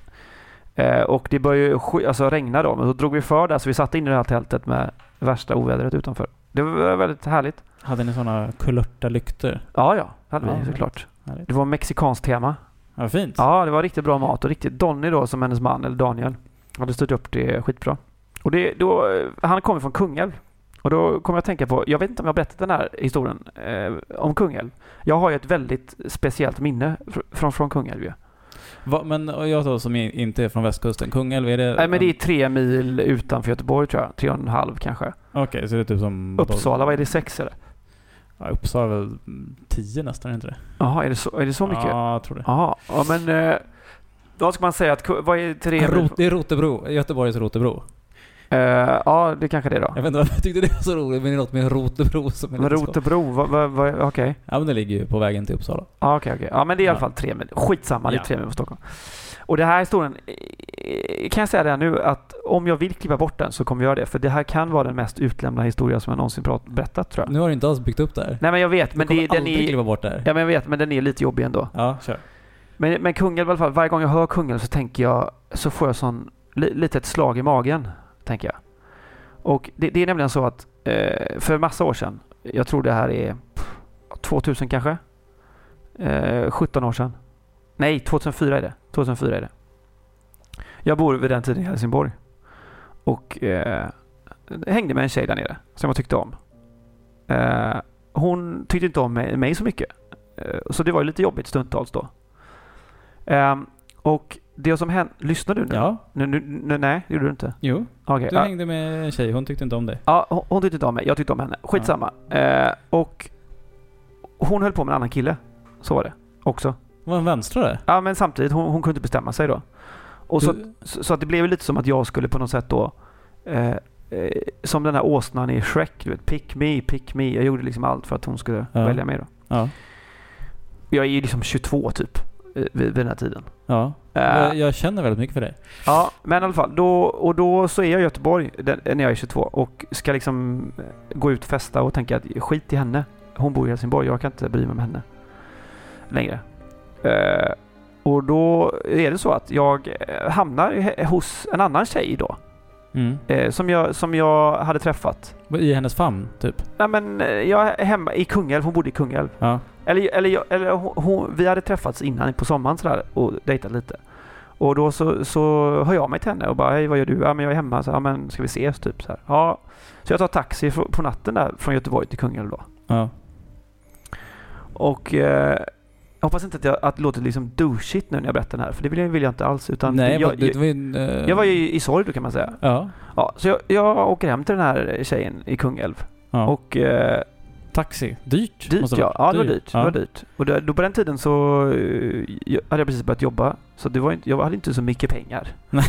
Speaker 1: Och det började alltså, regna då, men då drog vi för där så vi satt inne i det här tältet med värsta ovädret utanför. Det var väldigt härligt.
Speaker 2: Hade ni sådana kulörta lyktor?
Speaker 1: Ja, ja, hade
Speaker 2: Ja,
Speaker 1: vi såklart.
Speaker 2: Härligt.
Speaker 1: Det var mexikanskt tema.
Speaker 2: Ja, fint.
Speaker 1: Ja, det var riktigt bra mat och riktigt Donny då som hennes man, eller Daniel, hade styrt upp det skitbra. Och det, då, han kommer från Kungälv. Och då kommer jag att tänka på, jag vet inte om jag har berättat den här historien eh, om Kungälv. Jag har ju ett väldigt speciellt minne fr- från, från Kungälv ju.
Speaker 2: Va, men jag då som inte är från västkusten, Kungälv, är det...
Speaker 1: Nej men det är tre mil utanför Göteborg tror jag. Tre och en halv kanske.
Speaker 2: Okej, så det är typ som...
Speaker 1: Uppsala, vad är det? Sex eller?
Speaker 2: Ja, Uppsala är väl mm, tio nästan, är inte det?
Speaker 1: Jaha, är det så, är det så mycket?
Speaker 2: Ja, jag tror det.
Speaker 1: Jaha, ja men... Eh, då ska man säga att, vad är tre?
Speaker 2: Rot, det är Rotebro, Göteborgs Rotebro.
Speaker 1: Eh, ja, det kanske det är då.
Speaker 2: Jag vet inte varför jag tyckte det var så roligt, men det är något med Rotebro som är.
Speaker 1: Rotebro, okej.
Speaker 2: Ja, men det ligger ju på vägen till Uppsala.
Speaker 1: Ja, okej, okej. Ja, men det är i alla fall tre mil. Skitsamma, det är
Speaker 2: Ja.
Speaker 1: tre mil från Stockholm. Och det här historien, eh, kan jag säga det här nu, att om jag vill klippa bort den så kommer jag göra det. För det här kan vara den mest utlämnade historia som jag någonsin prat, berättat tror jag.
Speaker 2: Nu har du inte alls byggt upp det här.
Speaker 1: Nej men jag vet,
Speaker 2: Men
Speaker 1: men
Speaker 2: du
Speaker 1: det,
Speaker 2: kommer
Speaker 1: den
Speaker 2: aldrig
Speaker 1: är...
Speaker 2: kliva bort det här.
Speaker 1: Ja men jag vet, men den är lite jobbig ändå.
Speaker 2: Ja, kör.
Speaker 1: Men, men Kungälv i alla fall, varje gång jag hör Kungälv så tänker jag, så får jag sån, li, lite ett slag i magen, tänker jag. Och det, det är nämligen så att eh, för massa år sedan, jag tror det här är pff, 2000 kanske? Eh, 17 år sedan. Nej, 2004 är det. 2004 är det. Jag bor vid den tiden i Helsingborg. Och eh, hängde med en tjej där nere som jag tyckte om. Eh, hon tyckte inte om mig, mig så mycket. Eh, så det var ju lite jobbigt stundtals då. Ehm, och det som hände... Lyssnar du nu?
Speaker 2: Ja.
Speaker 1: Nu, nu, nu, nej, det gjorde du inte.
Speaker 2: Jo,
Speaker 1: Okej.
Speaker 2: du
Speaker 1: ja.
Speaker 2: hängde med en tjej, hon tyckte inte om dig.
Speaker 1: Ja, hon, hon tyckte inte om mig. Jag tyckte om henne. Skitsamma. Eh, och hon höll på med en annan kille. Så var det. Också.
Speaker 2: Var en vänstrare?
Speaker 1: Ja, men samtidigt, hon, hon kunde inte bestämma sig då. Och så,
Speaker 2: Du-
Speaker 1: så, så att det blev lite som att jag skulle på något sätt då eh, eh, som den här åsnan i Shrek, du vet. Pick me, pick me. Jag gjorde liksom allt för att hon skulle
Speaker 2: Ja.
Speaker 1: välja mig då.
Speaker 2: Ja.
Speaker 1: Jag är ju liksom 22 typ eh, vid, vid den här tiden.
Speaker 2: Ja.
Speaker 1: Eh,
Speaker 2: Jag, jag känner väldigt mycket för dig.
Speaker 1: Ja, men i alla fall. Då, och då så är jag i Göteborg när jag är 22 och ska liksom gå ut och festa och tänka att skit i henne. Hon bor i Helsingborg, jag kan inte bry mig om henne längre. Eh, och då är det så att jag eh, hamnar hos en annan tjej då.
Speaker 2: Mm.
Speaker 1: Eh, som, jag, som jag hade träffat.
Speaker 2: I hennes famn, typ?
Speaker 1: Nej men eh, jag är hemma i Kungälv, hon bodde i Kungälv.
Speaker 2: Ja.
Speaker 1: Eller, eller, jag- eller hon, hon, vi hade träffats innan på sommaren sådär och dejtat lite. Och då så, så hör jag mig till henne och bara hej vad gör du? Ja men jag är hemma. Så, ja men ska vi ses typ så här. Ja. Så jag tar taxi på natten där från Göteborg till Kungälv då.
Speaker 2: Ja.
Speaker 1: Och eh, jag hoppas inte att, jag, att det låter liksom douchigt nu när jag berättar den här. För det vill jag, vill jag inte alls. Utan
Speaker 2: Nej,
Speaker 1: jag,
Speaker 2: det,
Speaker 1: jag,
Speaker 2: det var ju en... eh,
Speaker 1: jag var ju i, sorg då kan man säga.
Speaker 2: Ja.
Speaker 1: Ja, så jag, jag åker hem till den här tjejen i Kungälv.
Speaker 2: ja.
Speaker 1: Och eh,
Speaker 2: Taxi. Dyrt?
Speaker 1: Dyrt ja. Ja, det var dyrt.
Speaker 2: Ja.
Speaker 1: Det var dyrt. Och då, då på den tiden så jag- hade jag precis börjat jobba. Så det var inte, jag hade inte så mycket pengar.
Speaker 2: Nej.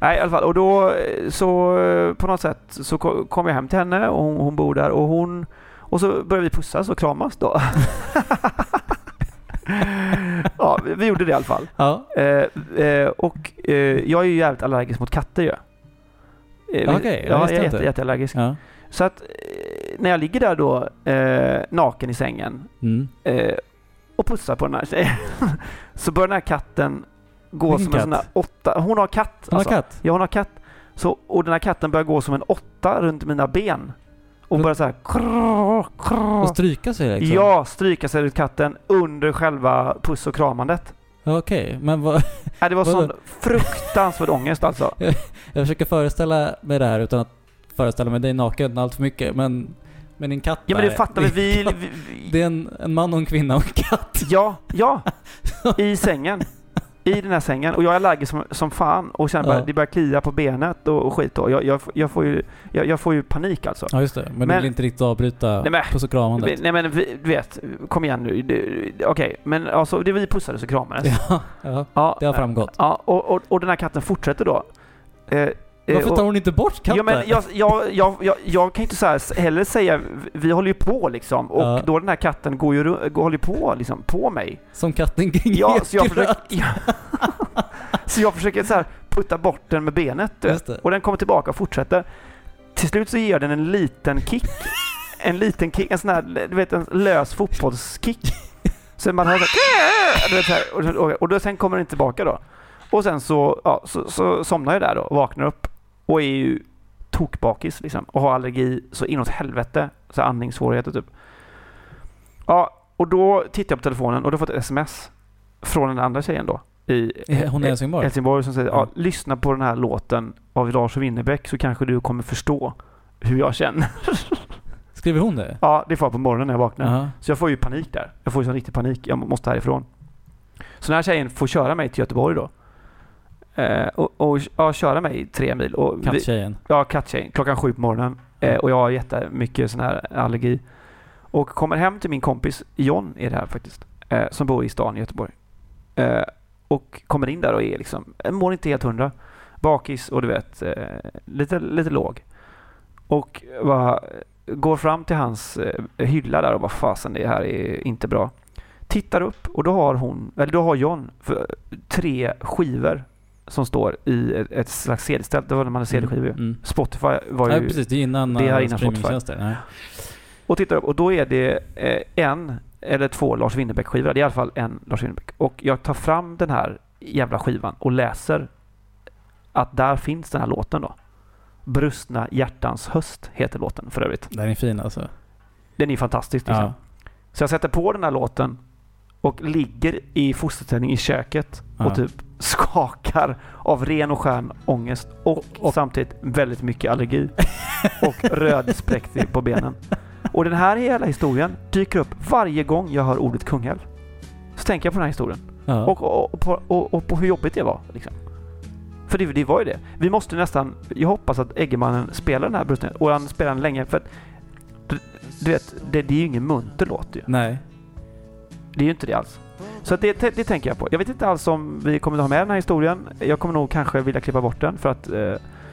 Speaker 1: Nej, i alla fall. Och då så på något sätt så ko- kom jag hem till henne och hon, hon bor där och hon och så började vi pussas och kramas då. ja, vi, gjorde det i alla fall.
Speaker 2: Ja.
Speaker 1: Eh, eh, och eh, jag är ju jävligt allergisk mot katter ju. Eh,
Speaker 2: Okej, jag
Speaker 1: ja, jag är jätte, jätteallergisk.
Speaker 2: Ja.
Speaker 1: Så att eh, när jag ligger där då eh, naken i sängen
Speaker 2: Mm.
Speaker 1: och pussar på den här tjejen så börjar den här katten gå
Speaker 2: Vilken
Speaker 1: som en sån där
Speaker 2: katt?
Speaker 1: åtta. Hon har katt.
Speaker 2: Hon har
Speaker 1: alltså.
Speaker 2: katt?
Speaker 1: Ja, hon har katt. Så, och den här katten börjar gå som en åtta runt mina ben. Och
Speaker 2: Men-
Speaker 1: börjar så här... Krrr, krrr.
Speaker 2: Och stryka sig liksom?
Speaker 1: Ja, stryka sig ut katten under själva puss och kramandet.
Speaker 2: Ja, Okej, men vad...
Speaker 1: Äh, det var sån fruktansvärd ångest alltså.
Speaker 2: Jag försöker föreställa mig det här utan att föreställa mig dig naken allt för mycket, men... Men din katt
Speaker 1: Ja men det fattar vi. vi, vi
Speaker 2: Det är en, en man och en kvinna och en katt.
Speaker 1: Ja, ja. I sängen. I den här sängen. Och jag är allergisk som, som fan och känner bara
Speaker 2: Ja.
Speaker 1: det börjar klia på benet och, och skit då. Jag, jag, jag, får ju, jag, jag får ju panik alltså.
Speaker 2: Ja just det, men, du
Speaker 1: Men-
Speaker 2: vill inte riktigt avbryta
Speaker 1: Nej, men-
Speaker 2: puss och kramandet?
Speaker 1: Nej men vi- du vet, kom igen nu. Okej, men alltså det vi pussades och kramades.
Speaker 2: Ja, ja,
Speaker 1: Ja,
Speaker 2: det har framgått.
Speaker 1: Ja, och, och, och den här katten fortsätter då. Eh,
Speaker 2: Varför
Speaker 1: och-
Speaker 2: tar hon inte bort katten?
Speaker 1: Ja, men jag, jag, jag, jag, jag kan inte så här heller säga, vi håller ju på liksom. Och
Speaker 2: Ja.
Speaker 1: då den här katten går ju, går, håller ju på liksom, på mig.
Speaker 2: Som katten kring
Speaker 1: Ja, så jag försöker, ja. så jag försöker så här putta bort den med benet. Och den kommer tillbaka och fortsätter. Till slut så ger den en liten kick. En liten kick, en sån här, du vet en lös fotbollskick. Så man hör så här, du vet, så här och, och, och då, sen kommer den tillbaka då. Och sen så, ja, så, så somnar jag där då och vaknar upp. Och är ju tokbakis liksom. Och har allergi så inåt helvete. Så andningssvårigheter typ. Ja, och då tittar jag på telefonen och då har jag ett sms från den andra tjejen då. I
Speaker 2: Är hon i Helsingborg?
Speaker 1: Helsingborg som säger ja. Lyssna på den här låten av Lars Winnerbäck så kanske du kommer förstå hur jag känner.
Speaker 2: Skriver hon det?
Speaker 1: ja, det får jag på morgonen när jag vaknar.
Speaker 2: Jaha.
Speaker 1: Så jag får ju panik där. Jag får ju sån riktig panik. Jag måste härifrån. Så den här tjejen får köra mig till Göteborg då. Eh, och och ja, köra mig tre mil. Och
Speaker 2: Katttjejen?
Speaker 1: ja, katttjejen. Klockan sju på morgonen. Eh, och jag har jättemycket sån här allergi. Och kommer hem till min kompis John är det här faktiskt. Eh, som bor i stan i Göteborg. Eh, och kommer in där och är liksom, mår inte helt hundra. Bakis och du vet, eh, lite, lite låg. Och bara, går fram till hans eh, hylla där och bara fasen det här är inte bra. Tittar upp och då har hon, eller då har John tre skivor som står i ett, ett slags CD-ställ. Det var när man hade CD-skivor.
Speaker 2: Mm.
Speaker 1: Spotify var
Speaker 2: Ja,
Speaker 1: ju...
Speaker 2: precis. Det är innan,
Speaker 1: det är
Speaker 2: eh,
Speaker 1: innan.
Speaker 2: Nej.
Speaker 1: Och tittar upp och då är det eh, en eller två Lars Winnerbäck-skivor. Det är i alla fall en Lars Winnerbäck. Och jag tar fram den här jävla skivan och läser att där finns den här låten då. Brustna hjärtans höst heter låten för övrigt.
Speaker 2: Den är fin alltså.
Speaker 1: Den är fantastisk liksom.
Speaker 2: Ja.
Speaker 1: Så jag sätter på den här låten och ligger i fosterställning i köket
Speaker 2: Ja.
Speaker 1: och typ skakar av ren och skön ångest och,
Speaker 2: Och-
Speaker 1: samtidigt väldigt mycket allergi och rödspräkt på benen. Och den här hela historien dyker upp varje gång jag hör ordet Kungälv. Så tänker jag på den här historien
Speaker 2: Ja.
Speaker 1: och, och, och, på, och på hur jobbigt det var. Liksom. För det, det var ju det. Vi måste nästan... Jag hoppas att Eggemannen spelar den här brösten och han spelar den länge för att du, du vet, det, det är ju ingen munter låt ju.
Speaker 2: Nej.
Speaker 1: Det är ju inte det alls. Så att det, det tänker jag på. Jag vet inte alls om vi kommer att ha med den här historien. Jag kommer nog kanske vilja klippa bort den för att... Eh,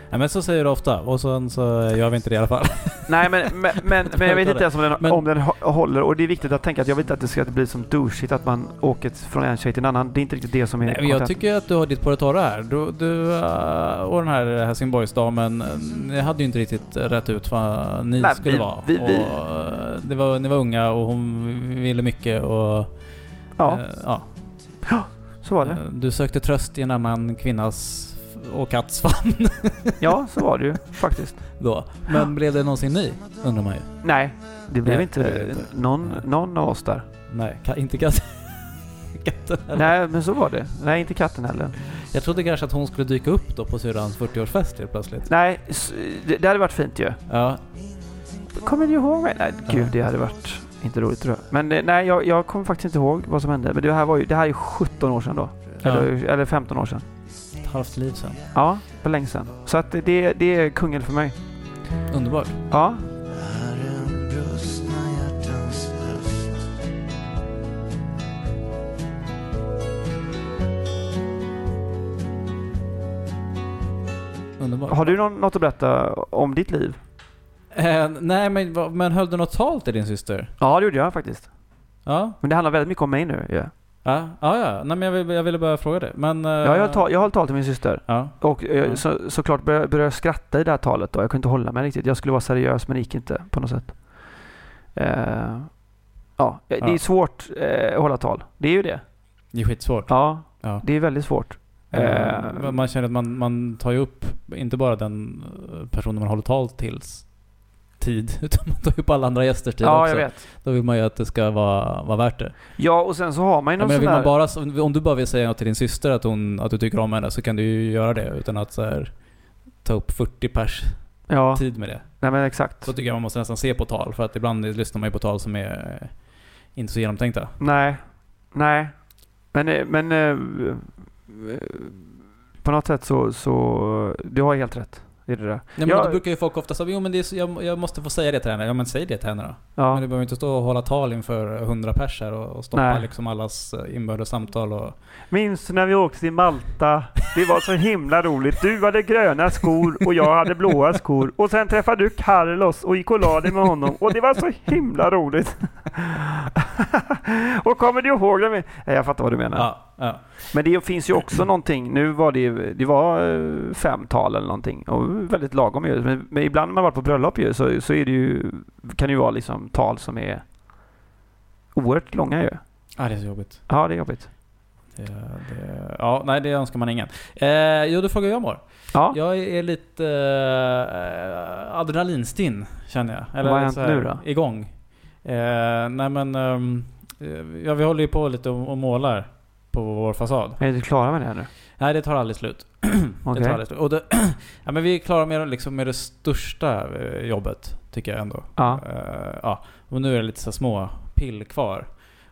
Speaker 2: Ja, men så säger du ofta och sen så gör vi inte det i alla fall.
Speaker 1: nej men, men, men, men jag vet inte ens om den,
Speaker 2: Men-
Speaker 1: om den hå- håller och det är viktigt att tänka att jag vet inte att det ska bli som douchigt att man åker från en tjej till en annan. Det är inte riktigt det som är
Speaker 2: Nej, jag tycker att du har ditt på det torra här. Du, du eh, och den här Helsingborgsdamen, ni hade ju inte riktigt rätt ut vad ni
Speaker 1: Nej,
Speaker 2: skulle
Speaker 1: vi-
Speaker 2: vara.
Speaker 1: vi- vi-
Speaker 2: eh, det var, ni var unga och hon ville mycket och...
Speaker 1: Ja,
Speaker 2: eh, ja.
Speaker 1: så var det.
Speaker 2: Eh, Du sökte tröst i en annan kvinnas och katts famn
Speaker 1: Ja, så var det ju faktiskt.
Speaker 2: då. Men blev det någonsin ni? Undrar man ju.
Speaker 1: Nej, det blev
Speaker 2: Nej,
Speaker 1: inte,
Speaker 2: det.
Speaker 1: Någon,
Speaker 2: Nej.
Speaker 1: någon av oss där.
Speaker 2: Nej, ka- inte katten. katten heller.
Speaker 1: Nej, men så var det. Nej, inte katten heller.
Speaker 2: Jag trodde kanske att hon skulle dyka upp då på syrrans 40-årsfest helt plötsligt.
Speaker 1: Nej, det, det hade varit fint ju.
Speaker 2: Ja,
Speaker 1: Kommer du ihåg mig? Nej, gud,
Speaker 2: Ja.
Speaker 1: det hade varit inte roligt tror jag. Men eh, nej, jag, jag kommer faktiskt inte ihåg vad som hände. Men det här var ju, det här är ju 17 år sedan då.
Speaker 2: Ja.
Speaker 1: Eller, eller 15 år sedan.
Speaker 2: ett halvt liv sen.
Speaker 1: Ja, för länge sedan. Så att det, det är kungen för mig.
Speaker 2: Underbart.
Speaker 1: Ja,
Speaker 2: Underbart.
Speaker 1: har du någon, något att berätta om ditt liv?
Speaker 2: Eh, nej, men, men höll du något tal till din syster?
Speaker 1: Ja, det gjorde jag faktiskt.
Speaker 2: Ja,
Speaker 1: Men det handlar väldigt mycket om mig nu. Ja,
Speaker 2: ja, ja. ja. Nej, men jag, vill, jag ville bara fråga det. Men... eh,
Speaker 1: ja jag, har tal, jag hållit tal till min syster.
Speaker 2: Ja,
Speaker 1: Och eh,
Speaker 2: Ja.
Speaker 1: så, såklart började började jag skratta i det här talet då. Jag kunde inte hålla mig riktigt. Jag skulle vara seriös men det gick inte på något sätt. Eh, ja, det
Speaker 2: Ja.
Speaker 1: är svårt eh, att hålla tal. Det är ju det.
Speaker 2: det är skitsvårt.
Speaker 1: Ja,
Speaker 2: Ja.
Speaker 1: det är väldigt svårt. Eh,
Speaker 2: Men man känner att man, man tar ju upp inte bara den eh, personen man håller tal tills tid, utan man tar ju upp alla andra gästers tid
Speaker 1: ja,
Speaker 2: också.
Speaker 1: jag vet.
Speaker 2: Då vill man ju att det ska vara, vara värt det.
Speaker 1: Ja, och sen så har man ju
Speaker 2: Ja,
Speaker 1: någon
Speaker 2: men
Speaker 1: sån
Speaker 2: vill man bara, om du bara vill säga något till din syster att, hon, att du tycker om henne så kan du ju göra det utan att så här, ta upp 40 pers
Speaker 1: Ja,
Speaker 2: tid med det.
Speaker 1: nej men exakt.
Speaker 2: Så tycker jag man måste nästan se på tal för att ibland lyssnar man ju på tal som är inte så genomtänkta.
Speaker 1: Nej. Nej. Men, eh, men eh, på något sätt så, så... Du har helt rätt i det där.
Speaker 2: Nej, men
Speaker 1: Ja.
Speaker 2: då brukar ju folk ofta säga jo men det är så, jag, jag måste få säga det till henne. Ja men säg det till henne då.
Speaker 1: Ja.
Speaker 2: Men du behöver inte stå och hålla tal inför 100 pers här och, och stoppa
Speaker 1: Nej.
Speaker 2: liksom allas eh, inbördes samtal och...
Speaker 1: Minns när vi åkte till Malta? Det var så himla roligt. Du hade gröna skor och jag hade blåa skor. Och sen träffade du Carlos och gick och la dig med honom. Och det var så himla roligt. och kommer du ihåg det? Med? Jag fattar vad du menar.
Speaker 2: Ja, ja.
Speaker 1: Men det finns ju också någonting. Nu var det, det var eh, fem tal eller någonting. Och väldigt lagom ju. Men, men ibland när man varit på bröllop ju, så, så är det ju, kan det ju vara liksom tal som är oerhört långa ju.
Speaker 2: ja det är så jobbigt.
Speaker 1: Ja, det är jobbigt.
Speaker 2: Det, det, ja, nej det önskar man ingen. Eh, jo, då frågar jag mår.
Speaker 1: Ja,
Speaker 2: Jag är lite eh, adrenalinstinn känner jag.
Speaker 1: Vad har hänt
Speaker 2: här,
Speaker 1: nu då?
Speaker 2: Igång. Eh, nej men, ehm, eh, ja, vi håller ju på lite och, och målar på vår fasad.
Speaker 1: är du klara med det här nu?
Speaker 2: Nej, det tar aldrig slut.
Speaker 1: Okej.
Speaker 2: Det tar aldrig slut. Och det, ja, men vi är klara med, liksom, med det största eh, jobbet, tycker jag ändå.
Speaker 1: Ja.
Speaker 2: Eh, ja. Och nu är det lite så små pill kvar.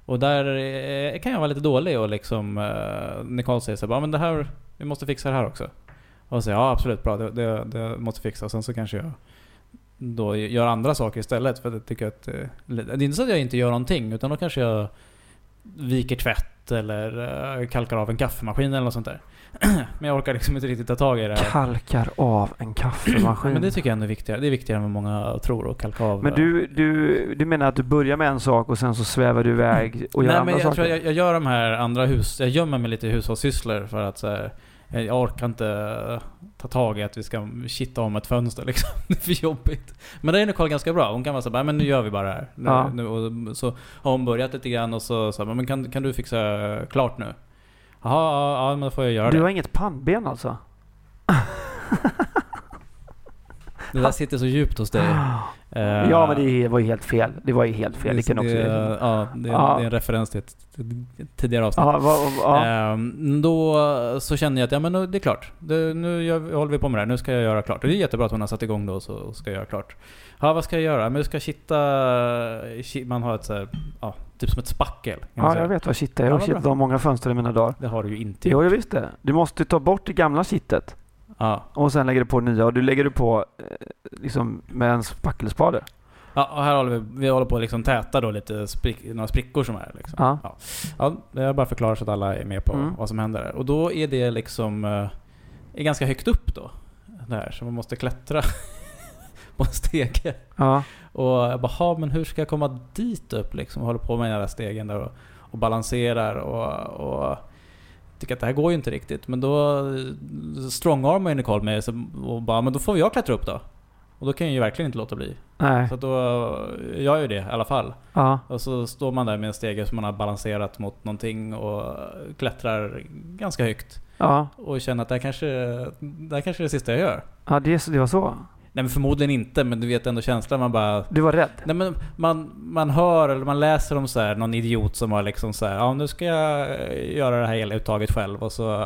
Speaker 2: Och där eh, kan jag vara lite dålig och liksom... Uh, Nicole säger så här, men det här, vi måste fixa det här också. Och säger ja absolut, bra, det, det, det måste fixas. Sen så kanske jag då gör andra saker istället. För jag tycker att... det är inte så att jag inte gör någonting, utan då kanske jag viker tvätt eller eh, kalkar av en kaffemaskin eller något sånt där. Men jag orkar liksom inte riktigt ta tag i det här.
Speaker 1: Kalkar av en kaffemaskin.
Speaker 2: Men det tycker jag ändå är viktigare. Det är viktigare än vad många tror att kalka av.
Speaker 1: Men du, du, du menar att du börjar med en sak och sen så svävar du iväg och gör
Speaker 2: Nej
Speaker 1: andra
Speaker 2: men jag
Speaker 1: saker?
Speaker 2: tror jag, jag gör de här andra hus... Jag gömmer mig lite i hushållssysslor för att så här, jag orkar inte ta tag i att vi ska kitta om ett fönster liksom. Det är för jobbigt. Men där är Nicole ganska bra. Hon kan vara såhär, men nu gör vi bara det här. Nu,
Speaker 1: Ja.
Speaker 2: nu, och så har hon börjat lite grann och så sa men kan, kan du fixa klart nu? Jaha, ja, ja men då får jag göra
Speaker 1: Du
Speaker 2: det.
Speaker 1: har inget pannben alltså?
Speaker 2: Det där sitter så djupt hos dig.
Speaker 1: Ja men det var ju helt fel. Det var ju helt fel. Det kan också...
Speaker 2: det, ja, det, är-
Speaker 1: Ja.
Speaker 2: det är en referens till ett ett tidigare avsnitt.
Speaker 1: Ja, va, ja.
Speaker 2: Ehm, då så känner jag att ja, men det är klart. Det, nu vi- håller vi på med det här. Nu ska jag göra klart. Och det är jättebra att hon har satt igång då så och ska göra klart. Ja, vad ska jag göra? Men du ska kitta... ki- Man har ett så här, ja, typ som ett spackel.
Speaker 1: Ja, jag vet vad kitt är.
Speaker 2: Ja,
Speaker 1: Jag har
Speaker 2: vad
Speaker 1: kittat av många fönster i mina dagar.
Speaker 2: Det har du ju inte
Speaker 1: Jo, jag visste. Du måste ta bort det gamla kittet
Speaker 2: Ja.
Speaker 1: och sen lägger du på nya. Och du lägger du på eh, liksom med en spackelspade.
Speaker 2: ja, och här håller vi, vi håller på att liksom täta då lite sprick, några sprickor som är liksom.
Speaker 1: Ja.
Speaker 2: Ja, det är bara förklarar så att alla är med på
Speaker 1: Mm.
Speaker 2: vad som händer där. Och då är det liksom... eh, är ganska högt upp då. Där, så man måste klättra på en stege.
Speaker 1: Ja.
Speaker 2: Och jag bara, "Ha, men hur ska jag komma dit upp liksom? Och håller på med den här stegen där och, och balanserar och, och tycker att det här går ju inte riktigt. Men då eh, strongarmar ju Nicole mig och bara, men då får jag klättra upp då. Och då kan jag ju verkligen inte låta bli.
Speaker 1: Nej.
Speaker 2: Så då gör jag ju det i alla fall.
Speaker 1: Ja.
Speaker 2: Och så står man där med en stege som man har balanserat mot någonting och klättrar ganska högt.
Speaker 1: Ja.
Speaker 2: Och känner att det här kanske, det här kanske är det sista jag gör.
Speaker 1: Ja, det, det var så.
Speaker 2: Nej men förmodligen inte, men du vet ändå känslan. Man bara...
Speaker 1: Du var rädd?
Speaker 2: Nej men man, man hör eller man läser om så här, någon idiot som har liksom så här, ja nu ska jag eh, göra det här hela uttaget själv och så... eh,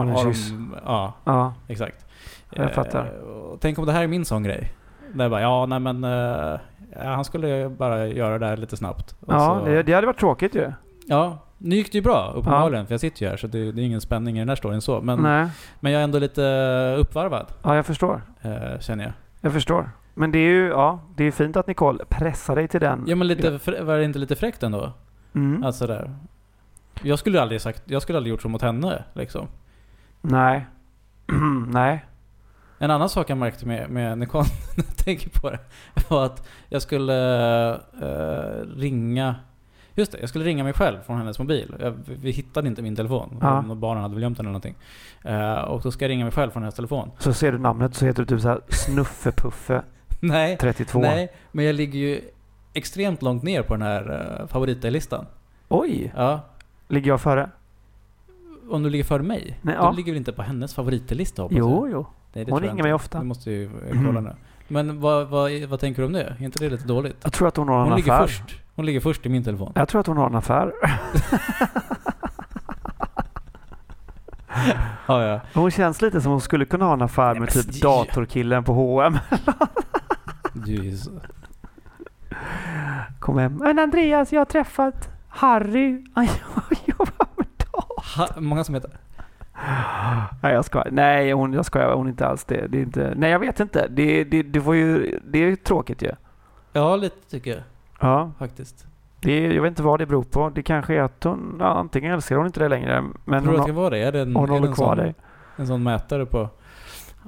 Speaker 1: en
Speaker 2: har de-. Ja,
Speaker 1: Ja.
Speaker 2: exakt.
Speaker 1: Jag fattar.
Speaker 2: Eh, tänk om det här är min sån grej. Där jag bara, ja nej men... eh, han skulle bara göra det här lite snabbt. Och
Speaker 1: Ja,
Speaker 2: så,
Speaker 1: det, det hade varit tråkigt ju.
Speaker 2: Ja, nu gick det ju bra uppenbarligen, för jag sitter ju här så det, det är ingen spänning i den här storyn så. Men,
Speaker 1: Nej.
Speaker 2: men jag är ändå lite uppvarvad,
Speaker 1: Ja, jag förstår.
Speaker 2: eh, känner jag.
Speaker 1: Jag förstår. Men det är ju ja, det är fint att Nicole pressar dig till den.
Speaker 2: Ja men lite, var det inte lite fräckt ändå?
Speaker 1: Mm.
Speaker 2: Alltså där. Jag skulle aldrig sagt, jag skulle aldrig gjort så mot henne liksom.
Speaker 1: Nej. Nej.
Speaker 2: En annan sak jag märkte med, med Nicole, när jag tänker på det, var att jag skulle eh, ringa Just det, jag skulle ringa mig själv från hennes mobil. Jag, vi hittade inte min telefon.
Speaker 1: Ja.
Speaker 2: Barnen hade väl gömt den eller någonting. Eh, och då ska jag ringa mig själv från hennes telefon.
Speaker 1: Så ser du namnet så heter du typ såhär Snuffepuffe
Speaker 2: Nej,
Speaker 1: 32.
Speaker 2: nej, men jag ligger ju extremt långt ner på den här uh, favoritlistan.
Speaker 1: Oj!
Speaker 2: Ja.
Speaker 1: Ligger jag före?
Speaker 2: om du ligger före mig,
Speaker 1: Nej,
Speaker 2: du
Speaker 1: ja.
Speaker 2: ligger väl inte på hennes favoritlista hoppas
Speaker 1: Jo,
Speaker 2: jag?
Speaker 1: jo.
Speaker 2: Nej,
Speaker 1: Hon ringer mig ofta.
Speaker 2: Det måste ju kolla nu. Men vad, vad, vad tänker du om det? Är inte det lite dåligt?
Speaker 1: Jag tror att hon har en
Speaker 2: Hon ligger
Speaker 1: affär.
Speaker 2: först. Hon ligger först i min telefon.
Speaker 1: Jag tror att hon har en affär.
Speaker 2: Ja, ja.
Speaker 1: Hon känns lite som hon skulle kunna ha en affär med typ datorkillen på H&M. Kom hem. Men Andreas, jag har träffat Harry. Jag jobbar med dator.
Speaker 2: Ha, många som heter...
Speaker 1: Nej, jag skojar. Nej, hon, jag skojar. Hon är inte alls det. det är inte, nej, jag vet inte. Det, det, det, var ju, det är ju tråkigt ju.
Speaker 2: Ja, lite tycker jag
Speaker 1: Ja,
Speaker 2: faktiskt.
Speaker 1: det, jag vet inte vad det beror på. Det kanske är att hon, ja, antingen älskar hon inte det längre, men
Speaker 2: Tror du att det kan vara det? Är det en,
Speaker 1: hon
Speaker 2: är
Speaker 1: håller
Speaker 2: en,
Speaker 1: kvar
Speaker 2: sån,
Speaker 1: dig.
Speaker 2: en sån mätare på...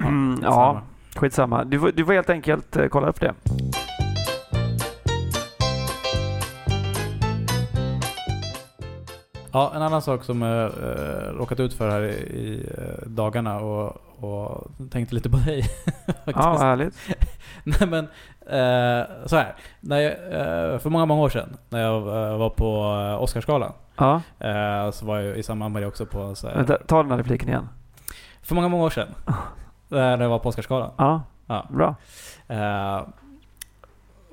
Speaker 1: Mm,
Speaker 2: skitsamma.
Speaker 1: ja, skitsamma. Du, får- du får helt enkelt eh, kolla upp det.
Speaker 2: Ja, en annan sak som jag äh, råkat ut för här i, i eh, dagarna och, och tänkte lite på dig.
Speaker 1: Ja, härligt.
Speaker 2: Nej men, eh, så här. När jag, eh, för många, många år sedan när jag eh, var på eh, Oscarsgalan
Speaker 1: Ja,
Speaker 2: eh, så var jag i samband med det också på så här,
Speaker 1: vänta, ta den här repliken igen.
Speaker 2: För många, många år sedan. När jag var på Oscarsgalan.
Speaker 1: Ja,
Speaker 2: Ja.
Speaker 1: bra.
Speaker 2: Eh,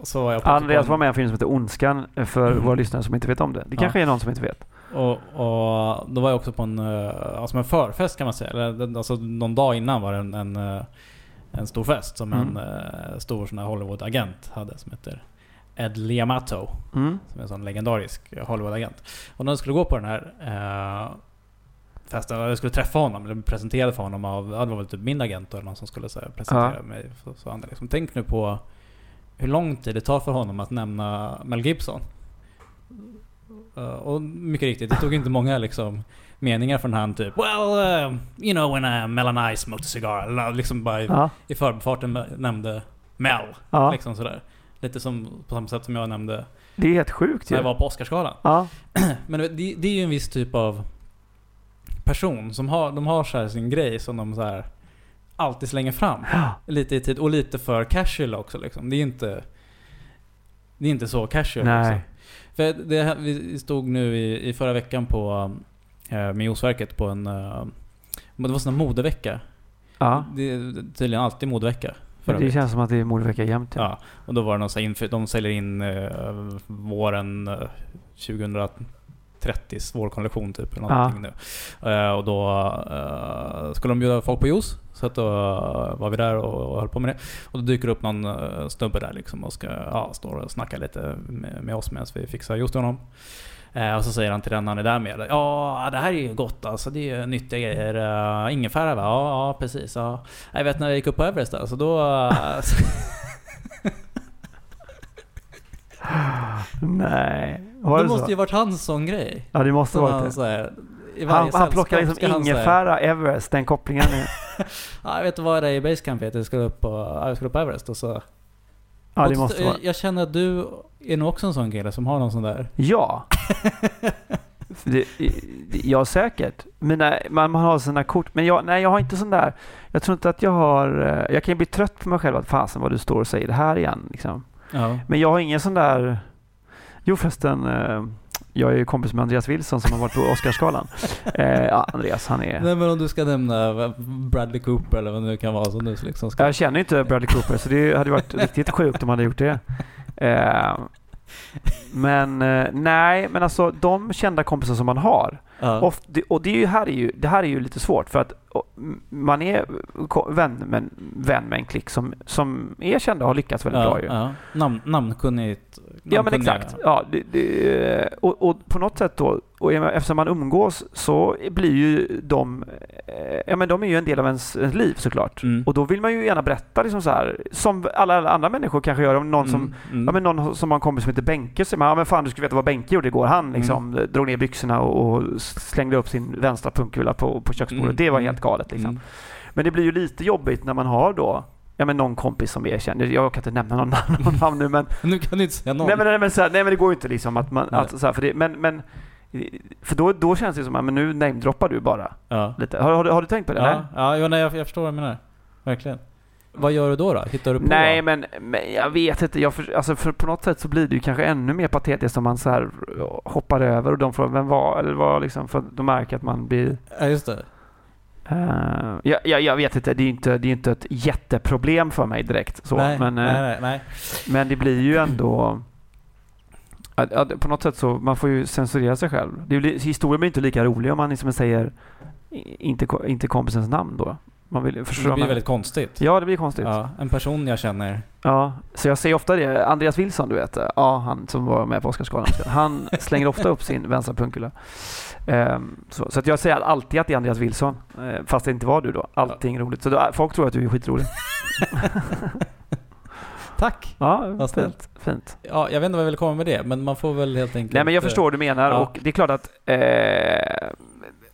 Speaker 2: så var jag på
Speaker 1: Andreas var med i en film som heter Ondskan eh, för
Speaker 2: Mm.
Speaker 1: våra lyssnare som inte vet om det. Det
Speaker 2: Ja.
Speaker 1: kanske är någon som inte vet.
Speaker 2: Och, och då var jag också på en, eh, alltså en förfest kan man säga. Eller, alltså någon dag innan var det en, en, eh, en stor fest som
Speaker 1: Mm.
Speaker 2: en eh, stor sån här Hollywood-agent hade som heter Ed Liamato.
Speaker 1: Mm.
Speaker 2: Som är en sån legendarisk Hollywood-agent. Och när jag skulle gå på den här eh, festen, jag skulle träffa honom, eller bli presenterad för honom av, ja, det var väl typ min agent eller någon som skulle så här, presentera
Speaker 1: Ja.
Speaker 2: mig. Så, så han liksom, tänk nu på hur lång tid det tar för honom att nämna Mel Gibson. Eh, och mycket riktigt, det tog inte många liksom meningar från han typ Well, uh, you know when uh, Mel I smoked a cigar. Liksom bara i,
Speaker 1: Ja,
Speaker 2: i förbifarten nämnde Mel.
Speaker 1: ja.
Speaker 2: Liksom sådär. Lite som på samma sätt som jag nämnde
Speaker 1: Det är helt sjukt
Speaker 2: när
Speaker 1: ju.
Speaker 2: jag var på Oscarsgalan.
Speaker 1: Ja,
Speaker 2: Men det, det är ju en viss typ av person som har, de har så här sin grej som de så här alltid slänger fram. Lite i tid och lite för casual också liksom. Det är inte Det är inte så casual
Speaker 1: Nej.
Speaker 2: liksom. För det, vi stod nu i, i förra veckan på eh, Migrationsverket på en eh, det var sån här modevecka.
Speaker 1: ja.
Speaker 2: Det är tydligen alltid modevecka.
Speaker 1: Det känns som att det är mordvecka jämt. Ja.
Speaker 2: Ja, och då var det någon så här de säljer in eh, våren eh, 2030 vårkollektion typ eller någonting nu. Eh, och då eh, skulle de bjuda folk på juice. Så att då var vi där och, och höll på med det. Och då dyker det upp någon uh, snubbe där liksom och ska ja, stå och snacka lite med, med oss medan vi fixar juice till honom. Eh, och så säger han till den han är där med. Ja, det här är ju gott alltså. Det är ju nyttiga grejer. Uh, ingefära va? Ja, ja precis. Ja. Jag vet när jag gick upp på Everest där, så då...
Speaker 1: Nej. Var
Speaker 2: det
Speaker 1: det
Speaker 2: måste
Speaker 1: så?
Speaker 2: ju varit hans sån grej.
Speaker 1: Ja, det måste vara
Speaker 2: han,
Speaker 1: det.
Speaker 2: här,
Speaker 1: Han, han plockar liksom ingefära, Everest, den kopplingen.
Speaker 2: Ja, jag vet inte vad det är i Basecamp heter. Jag skulle upp på, ja, jag skulle upp på Everest och så...
Speaker 1: ja, det
Speaker 2: Och
Speaker 1: måste vara.
Speaker 2: jag känner att du är nog också en sån kille som har någon sån där...
Speaker 1: Ja. Det, ja, säkert. Mina, man, man har sina kort. Men jag, nej, jag har inte sån där. Jag tror inte att jag har... eh, Jag kan ju bli trött på mig själv att fasen vad du står och säger det här igen. Liksom.
Speaker 2: Ja.
Speaker 1: Men jag har ingen sån där... Jo förresten, eh, jag är ju kompis med Andreas Wilson som har varit på Oscarsgalan. Eh, ja, Andreas han är...
Speaker 2: Nej men om du ska nämna Bradley Cooper eller vad det nu kan vara som du liksom ska...
Speaker 1: Jag känner inte Bradley Cooper så det hade varit riktigt sjukt om han hade gjort det. Men eh, nej, men alltså de kända kompisar som man har.
Speaker 2: Ja.
Speaker 1: Oft, det, och det, är ju, här är ju, det här är ju lite svårt för att och, man är vän med, vän med en klick som, som är kända och har lyckats väldigt
Speaker 2: ja,
Speaker 1: bra ju.
Speaker 2: ja. Namn, namnkunnigt.
Speaker 1: Ja men exakt. Ja, det, det, och, och på något sätt då, och eftersom man umgås så blir ju de, eh, ja men de är ju en del av ens, ens liv såklart.
Speaker 2: Mm.
Speaker 1: Och då vill man ju gärna berätta liksom så här, som alla andra människor kanske gör om någon som
Speaker 2: Mm, mm.
Speaker 1: Ja men någon som har en kompis som heter Benke säger man, ja men fan du skulle veta vad Benke gjorde igår. Han liksom
Speaker 2: Mm.
Speaker 1: drog ner byxorna och, och slängde upp sin vänstra pungkula på, på köksbordet.
Speaker 2: Mm,
Speaker 1: Det var
Speaker 2: mm,
Speaker 1: helt galet liksom.
Speaker 2: Mm.
Speaker 1: Men det blir ju lite jobbigt när man har då Ja men någon kompis som är känd. Jag kan inte nämna någon, någon namn nu men
Speaker 2: Nu kan du inte säga någon.
Speaker 1: Nej men, nej, men, här, nej men det går ju inte liksom att man...
Speaker 2: Nej.
Speaker 1: Att, så här, för det, men, men, för då, då känns det som att men nu namedroppar du bara
Speaker 2: ja.
Speaker 1: lite. Har, har, du- har du tänkt på det? Nej?
Speaker 2: Ja, ja jo, nej, jag, jag förstår vad du menar. Verkligen. vad gör du då? då? Hittar du på?
Speaker 1: Nej, men, men jag vet inte. Jag för, alltså för på något sätt så blir det ju kanske ännu mer patetiskt om man så här hoppar över och de frågar vem var eller vad liksom för de märker att man blir...
Speaker 2: Ja, just det.
Speaker 1: Uh, jag, jag, jag vet inte, det är inte, det är inte ett jätteproblem för mig direkt. Så,
Speaker 2: nej,
Speaker 1: men, eh,
Speaker 2: nej, nej,
Speaker 1: men det blir ju ändå... att- att på något sätt så man får ju censurera sig själv. Det blir, historien blir inte lika rolig om man liksom säger inte, inte kompisens namn då. Man vill,
Speaker 2: Det blir
Speaker 1: man-
Speaker 2: väldigt konstigt.
Speaker 1: Ja, det blir konstigt. Ja.
Speaker 2: Ja, en person jag känner.
Speaker 1: så jag säger ofta det. Andreas Wilson, du vet. Ja, han som var med på Oscarsgalan. Han slänger ofta upp sin vänsterpunkula. Um, så så att jag säger alltid att det är Andreas Wilson. eh, fast det inte var du då. Allting är roligt. Så då, folk tror att du är skitrolig.
Speaker 2: Tack!
Speaker 1: Ja,
Speaker 2: Vad snällt.
Speaker 1: fint. fint.
Speaker 2: Ja, jag vet inte vad jag vill komma med det, men man får väl helt enkelt...
Speaker 1: Nej men jag
Speaker 2: eh,
Speaker 1: förstår vad du menar
Speaker 2: ja.
Speaker 1: och det är klart att eh,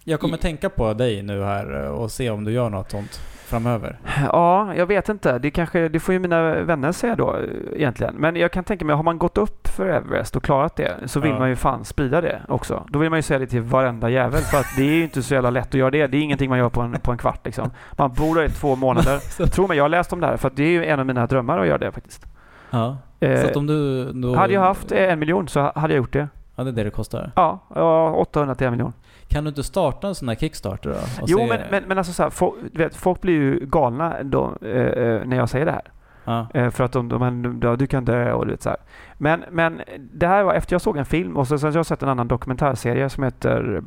Speaker 2: Jag kommer tänka på dig nu här eh, och se om du gör något sånt framöver.
Speaker 1: Ja, jag vet inte. Det, kanske, det får ju mina vänner säga då eh, egentligen. Men jag kan tänka mig, har man gått upp för Everest och klarat det så vill
Speaker 2: Ja.
Speaker 1: man ju fan sprida det också. Då vill man ju säga det till varenda jävel för att det är ju inte så jävla lätt att göra det. Det är ingenting man gör på en, på en kvart liksom. Man bor där i två månader. Tro mig, jag har läst om det här för att det är ju en av mina drömmar att göra det faktiskt.
Speaker 2: Ja.
Speaker 1: Eh,
Speaker 2: Så att om du... Då,
Speaker 1: hade jag haft en miljon så hade jag gjort det.
Speaker 2: Ja, det är det det kostar.
Speaker 1: Ja 800 till en miljon.
Speaker 2: Kan du inte starta en sån här Kickstarter då?
Speaker 1: Jo,
Speaker 2: se-
Speaker 1: men, men, men alltså så här, folk, vet, folk blir ju galna då, eh, eh, när jag säger det här.
Speaker 2: Ja.
Speaker 1: Eh, för att de, de, de, de, du kan dö och du vet så här. Men, men det här var efter jag såg en film och så sen har jag sett en annan dokumentärserie som heter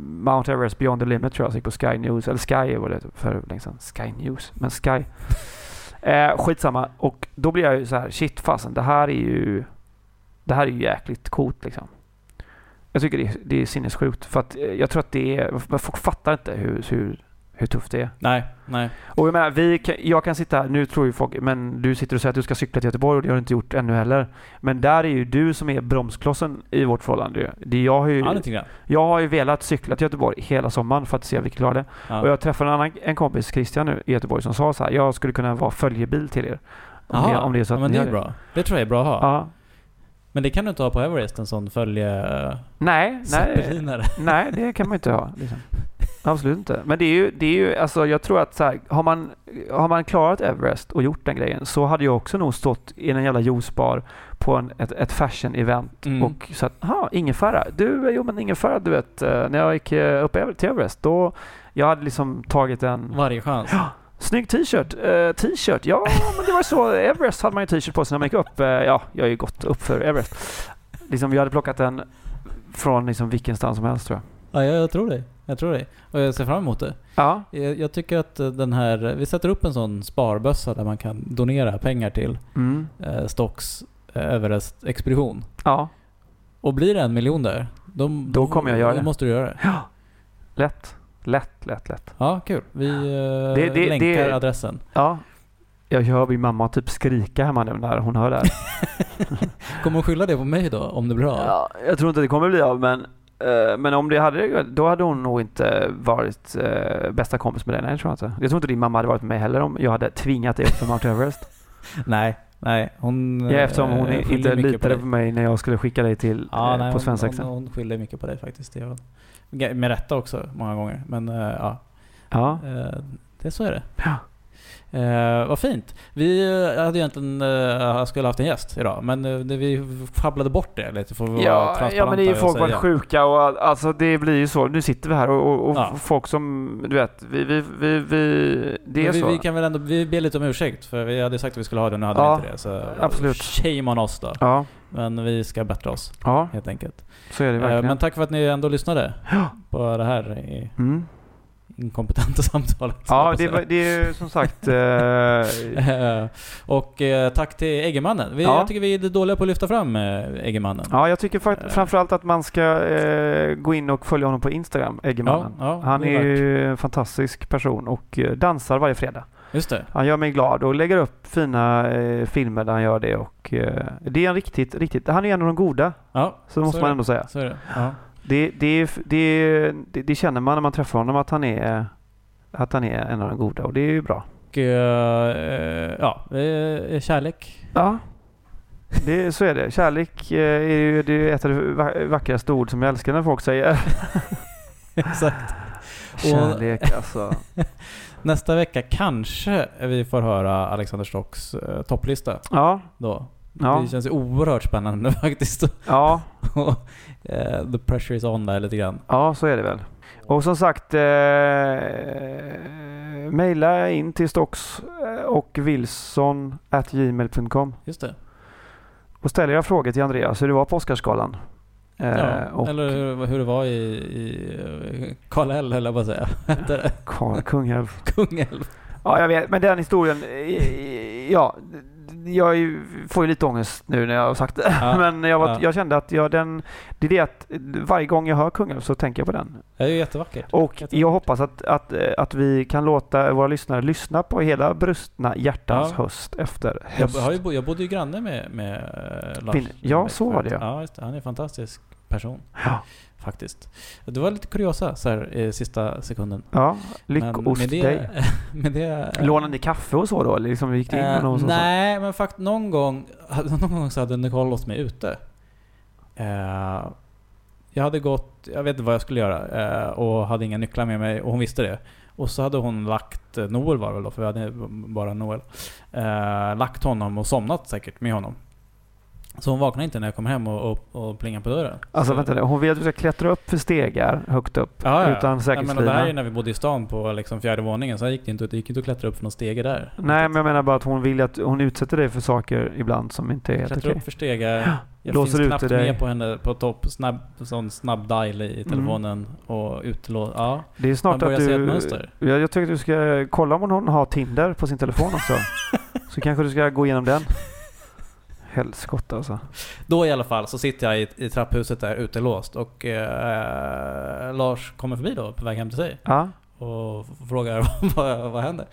Speaker 1: Mount Everest Beyond the Limit tror jag, som gick på Sky News. Eller Sky var det för länge sedan. Sky News, men Sky. Eh, skitsamma. Och då blir jag ju så här, shit fasen, det här är ju det här är ju jäkligt coolt liksom. Jag tycker det är, det är sinnessjukt för att eh, jag tror att det är, folk fattar inte hur, hur, hur tufft det är.
Speaker 2: Nej, nej.
Speaker 1: Och jag menar, vi kan, jag kan sitta här, nu tror ju folk, men du sitter och säger att du ska cykla till Göteborg och det har du inte gjort ännu heller. Men där är ju du som är bromsklossen i vårt förhållande. Det jag, har ju,
Speaker 2: Ja,
Speaker 1: jag har ju velat cykla till Göteborg hela sommaren för att se om vi klarar det.
Speaker 2: Ja.
Speaker 1: Och jag träffade en annan en kompis, Christian nu, i Göteborg som sa så här, jag skulle kunna vara följebil till er. Om,
Speaker 2: Jaha,
Speaker 1: det, om det är så
Speaker 2: ja,
Speaker 1: att
Speaker 2: men
Speaker 1: ni
Speaker 2: det är bra. Det tror jag är bra att ha.
Speaker 1: Ja.
Speaker 2: Men det kan du inte ha på Everest, en sån följe...
Speaker 1: Nej, nej.
Speaker 2: Zeppelinare.
Speaker 1: Nej, det kan man inte ha. Liksom. Absolut inte. Men det är ju, det är ju alltså jag tror att så här, har, man, har man klarat Everest och gjort den grejen så hade jag också nog stått i en jävla juicebar på en, ett, ett fashion-event
Speaker 2: Mm.
Speaker 1: och sagt jaha, ingefära. Du, jo men ingefära du vet, eh, när jag gick eh, upp till Everest då jag hade liksom tagit en
Speaker 2: Varje chans.
Speaker 1: Snygg t-shirt. Eh, t-shirt, ja men det var så. Everest hade man ju t-shirt på sig när man gick upp. Eh, ja, jag har ju gått upp för Everest. Liksom, jag hade plockat den från liksom vilken stans som helst tror jag.
Speaker 2: Ja, jag, tror det. Jag tror det. Och jag ser fram emot det.
Speaker 1: Ja,
Speaker 2: Jag, jag tycker att den här... Vi sätter upp en sån sparbössa där man kan donera pengar till
Speaker 1: mm.
Speaker 2: eh, Stocks eh, Everest-expedition.
Speaker 1: ja.
Speaker 2: Och blir det en miljon där, då,
Speaker 1: Då kommer jag göra
Speaker 2: då
Speaker 1: det.
Speaker 2: måste du göra det.
Speaker 1: Lätt. Lätt, lätt, lätt.
Speaker 2: Ja, kul. Vi eh,
Speaker 1: Det- det-
Speaker 2: länkar
Speaker 1: det-
Speaker 2: adressen.
Speaker 1: Ja. Jag hör min mamma typ skrika hemma nu när hon hör det här.
Speaker 2: Kommer hon skylla det på mig då, om det blir av?
Speaker 1: ja, jag tror inte det kommer bli av men, eh, men om det hade då hade hon nog inte varit eh, bästa kompis med dig. Nej, det tror jag inte. Jag tror inte din mamma hade varit med mig heller om jag hade tvingat dig upp för Mount Everest.
Speaker 2: Nej, nej. Hon...
Speaker 1: Ja, eftersom hon
Speaker 2: eh,
Speaker 1: inte litade
Speaker 2: på
Speaker 1: på, mig när jag skulle skicka dig till
Speaker 2: Ja,
Speaker 1: eh,
Speaker 2: nej,
Speaker 1: på svensexan.
Speaker 2: hon, hon skyller mycket på dig faktiskt. Det Med rätta också, många gånger. Men eh, ja,
Speaker 1: Ja.
Speaker 2: eh, det så är det.
Speaker 1: Ja.
Speaker 2: Eh, vad fint. Vi eh, hade egentligen uh, skulle haft en gäst idag, men eh, vi sjabblade bort det lite för att vara
Speaker 1: Ja,
Speaker 2: transparenta
Speaker 1: ja, men det är ju
Speaker 2: och
Speaker 1: folk varit sjuka och all- alltså det blir ju så. Nu sitter vi här och, och, och
Speaker 2: Ja.
Speaker 1: folk som, du vet, vi, vi, vi, vi det är
Speaker 2: vi,
Speaker 1: så.
Speaker 2: vi kan väl ändå, vi ber lite om ursäkt för vi hade sagt att vi skulle ha det, nu hade
Speaker 1: Ja,
Speaker 2: vi inte det. Så
Speaker 1: absolut.
Speaker 2: shame on oss då.
Speaker 1: Ja,
Speaker 2: Men vi ska bättra oss
Speaker 1: ja,
Speaker 2: helt enkelt.
Speaker 1: så är det
Speaker 2: Eh,
Speaker 1: verkligen.
Speaker 2: men tack för att ni ändå lyssnade på det här i-
Speaker 1: mm.
Speaker 2: Inkompetenta samtalet.
Speaker 1: Ja, det, var- det är ju som sagt... Eh,
Speaker 2: och eh, tack till Eggemannen. Vi,
Speaker 1: Ja.
Speaker 2: Jag tycker vi är dåliga på att lyfta fram eh, Eggemannen.
Speaker 1: ja, jag tycker fakt-
Speaker 2: Eh.
Speaker 1: framförallt att man ska eh, gå in och följa honom på Instagram, Eggemannen.
Speaker 2: Ja, ja,
Speaker 1: Han är ju en fantastisk person och dansar varje fredag.
Speaker 2: Just det.
Speaker 1: Han gör mig glad och lägger upp fina eh, filmer där han gör det och eh, det är en riktigt, riktigt... Han är en av de goda,
Speaker 2: Ja,
Speaker 1: så måste
Speaker 2: är
Speaker 1: man
Speaker 2: det.
Speaker 1: ändå säga.
Speaker 2: Så är det. Ja.
Speaker 1: Det, det, det, det, känner man när man träffar honom att han är att han är en av de goda och det är ju bra.
Speaker 2: Och eh, ja, eh, kärlek.
Speaker 1: Ja, det, så är det. Kärlek eh, är ju det är ett av de va- vackraste ord som jag älskar när folk säger.
Speaker 2: Exakt.
Speaker 1: Kärlek alltså.
Speaker 2: Nästa vecka kanske vi får höra Alexander Stocks eh, topplista
Speaker 1: Ja,
Speaker 2: då.
Speaker 1: Ja.
Speaker 2: Det känns ju oerhört spännande faktiskt.
Speaker 1: ja,
Speaker 2: Och, eh, The pressure is on där lite grann.
Speaker 1: ja så är det väl. Och som sagt, eh, mejla in till Stocks eh, och Wilson at gmail.com
Speaker 2: Just det.
Speaker 1: och ställ era frågor till Andreas hur det var på Oscarsgalan. Eh,
Speaker 2: Ja, eller hur, hur det var i, i eh, Karl L, eller vad säger jag? Hette det?
Speaker 1: Karl Kungälv.
Speaker 2: Kungälv.
Speaker 1: Ja, jag vet. Men den historien, ja. Jag ju- får ju lite ångest nu när jag har sagt det.
Speaker 2: Ja,
Speaker 1: Men jag, var,
Speaker 2: ja.
Speaker 1: jag kände att jag, den, det är det att varje gång jag hör Kungälv så tänker jag på den.
Speaker 2: Det är ju jättevackert.
Speaker 1: Och
Speaker 2: Jättevackert.
Speaker 1: jag hoppas att, att, att vi kan låta våra lyssnare lyssna på hela Brustna hjärtans
Speaker 2: Ja.
Speaker 1: höst efter
Speaker 2: Jag,
Speaker 1: höst.
Speaker 2: har ju, jag bodde ju granne med, med eh, Lars.
Speaker 1: Fin- ja, så var det, ja.
Speaker 2: Han är fantastisk person
Speaker 1: Ja,
Speaker 2: faktiskt. Det var lite kuriosa så här i sista sekunden.
Speaker 1: ja. Lyckost
Speaker 2: med
Speaker 1: dig.
Speaker 2: det, med det
Speaker 1: Lånade ni kaffe och så då? Eller liksom gick det in
Speaker 2: Eh,
Speaker 1: någon
Speaker 2: nej, men faktiskt någon gång, någon gång så hade Nicole låst mig ute. Eh, jag hade gått, jag vet inte vad jag skulle göra, eh, och hade inga nycklar med mig och hon visste det. Och så hade hon lagt, eh, Noel var det väl då, för vi hade bara Noel. Eh, lagt honom och somnat säkert med honom. Så hon vaknade inte när jag kom hem och, och, och plingade på dörren.
Speaker 1: Alltså
Speaker 2: så,
Speaker 1: vänta nu. Hon vill att du ska klättra upp för stegar högt upp.
Speaker 2: Ja, ja.
Speaker 1: Utan
Speaker 2: ja, men det här är
Speaker 1: säkerhetslina.
Speaker 2: ju när vi bodde i stan på liksom fjärde våningen, så här gick det inte, det gick inte att klättra upp för någon stege där.
Speaker 1: Nej, men jag menar bara att hon vill att hon utsätter dig för saker ibland som inte är helt okej.
Speaker 2: upp för stegar. Jag
Speaker 1: Låser
Speaker 2: finns knappt
Speaker 1: dig.
Speaker 2: med på henne på topp, snabb, sån snabb dial i telefonen och utlås. Ja,
Speaker 1: Det är snart
Speaker 2: Man
Speaker 1: att du...
Speaker 2: ett mönster.
Speaker 1: Jag, jag tycker att du ska kolla om hon har Tinder på sin telefon också. så kanske du ska gå igenom den. Helskotta alltså.
Speaker 2: då i alla fall så sitter jag i, i trapphuset där utelåst och eh, Lars kommer förbi då på väg hem till sig
Speaker 1: Ja,
Speaker 2: och frågar vad, vad händer.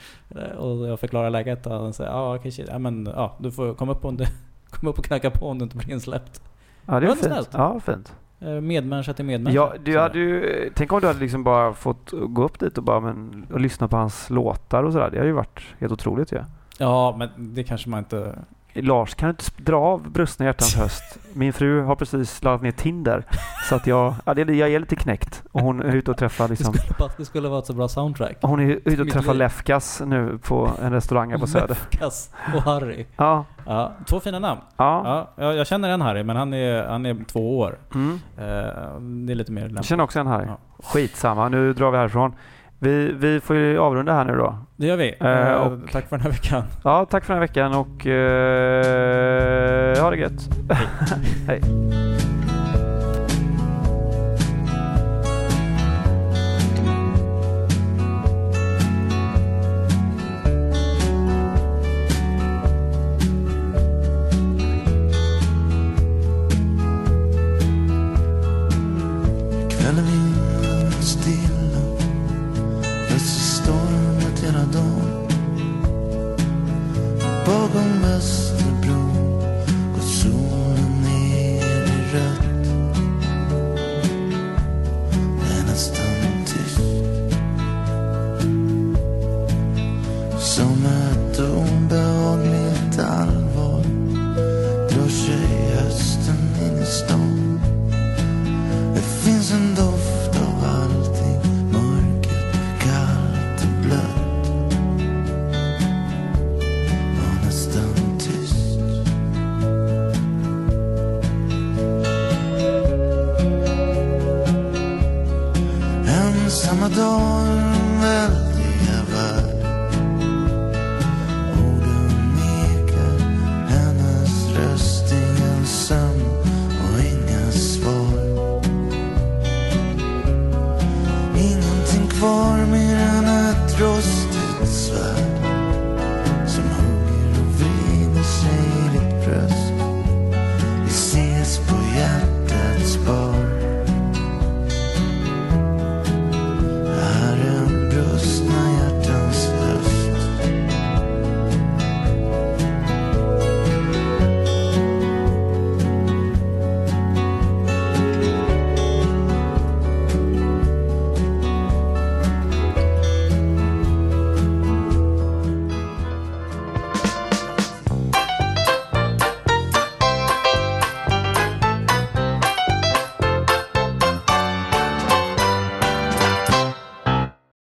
Speaker 2: Och jag förklarar läget och han säger ja okej shit, ja men ja du får komma upp, om du, komma upp och knacka på om du inte blir insläppt.
Speaker 1: ja det är fint.
Speaker 2: snällt.
Speaker 1: Ja, fint.
Speaker 2: Eh, Medmänniska till medmänniska.
Speaker 1: Ja, du hade ju, tänk om du hade liksom bara fått gå upp dit och, bara, men, och lyssna på hans låtar och sådär. Det hade ju varit helt otroligt ju.
Speaker 2: Ja, men det kanske man inte...
Speaker 1: Lars, kan du inte dra av Brustna hjärtans höst? Min fru har precis laddat ner Tinder. Så att jag, ja, det, jag är lite knäckt. Och hon är ute och träffar
Speaker 2: Det
Speaker 1: liksom,
Speaker 2: skulle, bara, det skulle vara ett så bra soundtrack.
Speaker 1: hon är ute och träffar. Lefkas nu på en restaurang här på Söder.
Speaker 2: Kass och Harry.
Speaker 1: Ja,
Speaker 2: Ja, två fina namn.
Speaker 1: ja.
Speaker 2: Ja, jag, jag känner en Harry, men han är, han är två år.
Speaker 1: Mm.
Speaker 2: Eh, det är lite mer
Speaker 1: Jag
Speaker 2: lämpligt.
Speaker 1: känner också en här.
Speaker 2: Ja.
Speaker 1: Skitsamma, nu drar vi härifrån. Vi, vi får ju avrunda här nu då.
Speaker 2: Det gör vi.
Speaker 1: Eh,
Speaker 2: Eh,
Speaker 1: och-
Speaker 2: Tack för den här veckan.
Speaker 1: Ja, tack för den här veckan och eh, ha det gött. Hej.
Speaker 3: Kvällen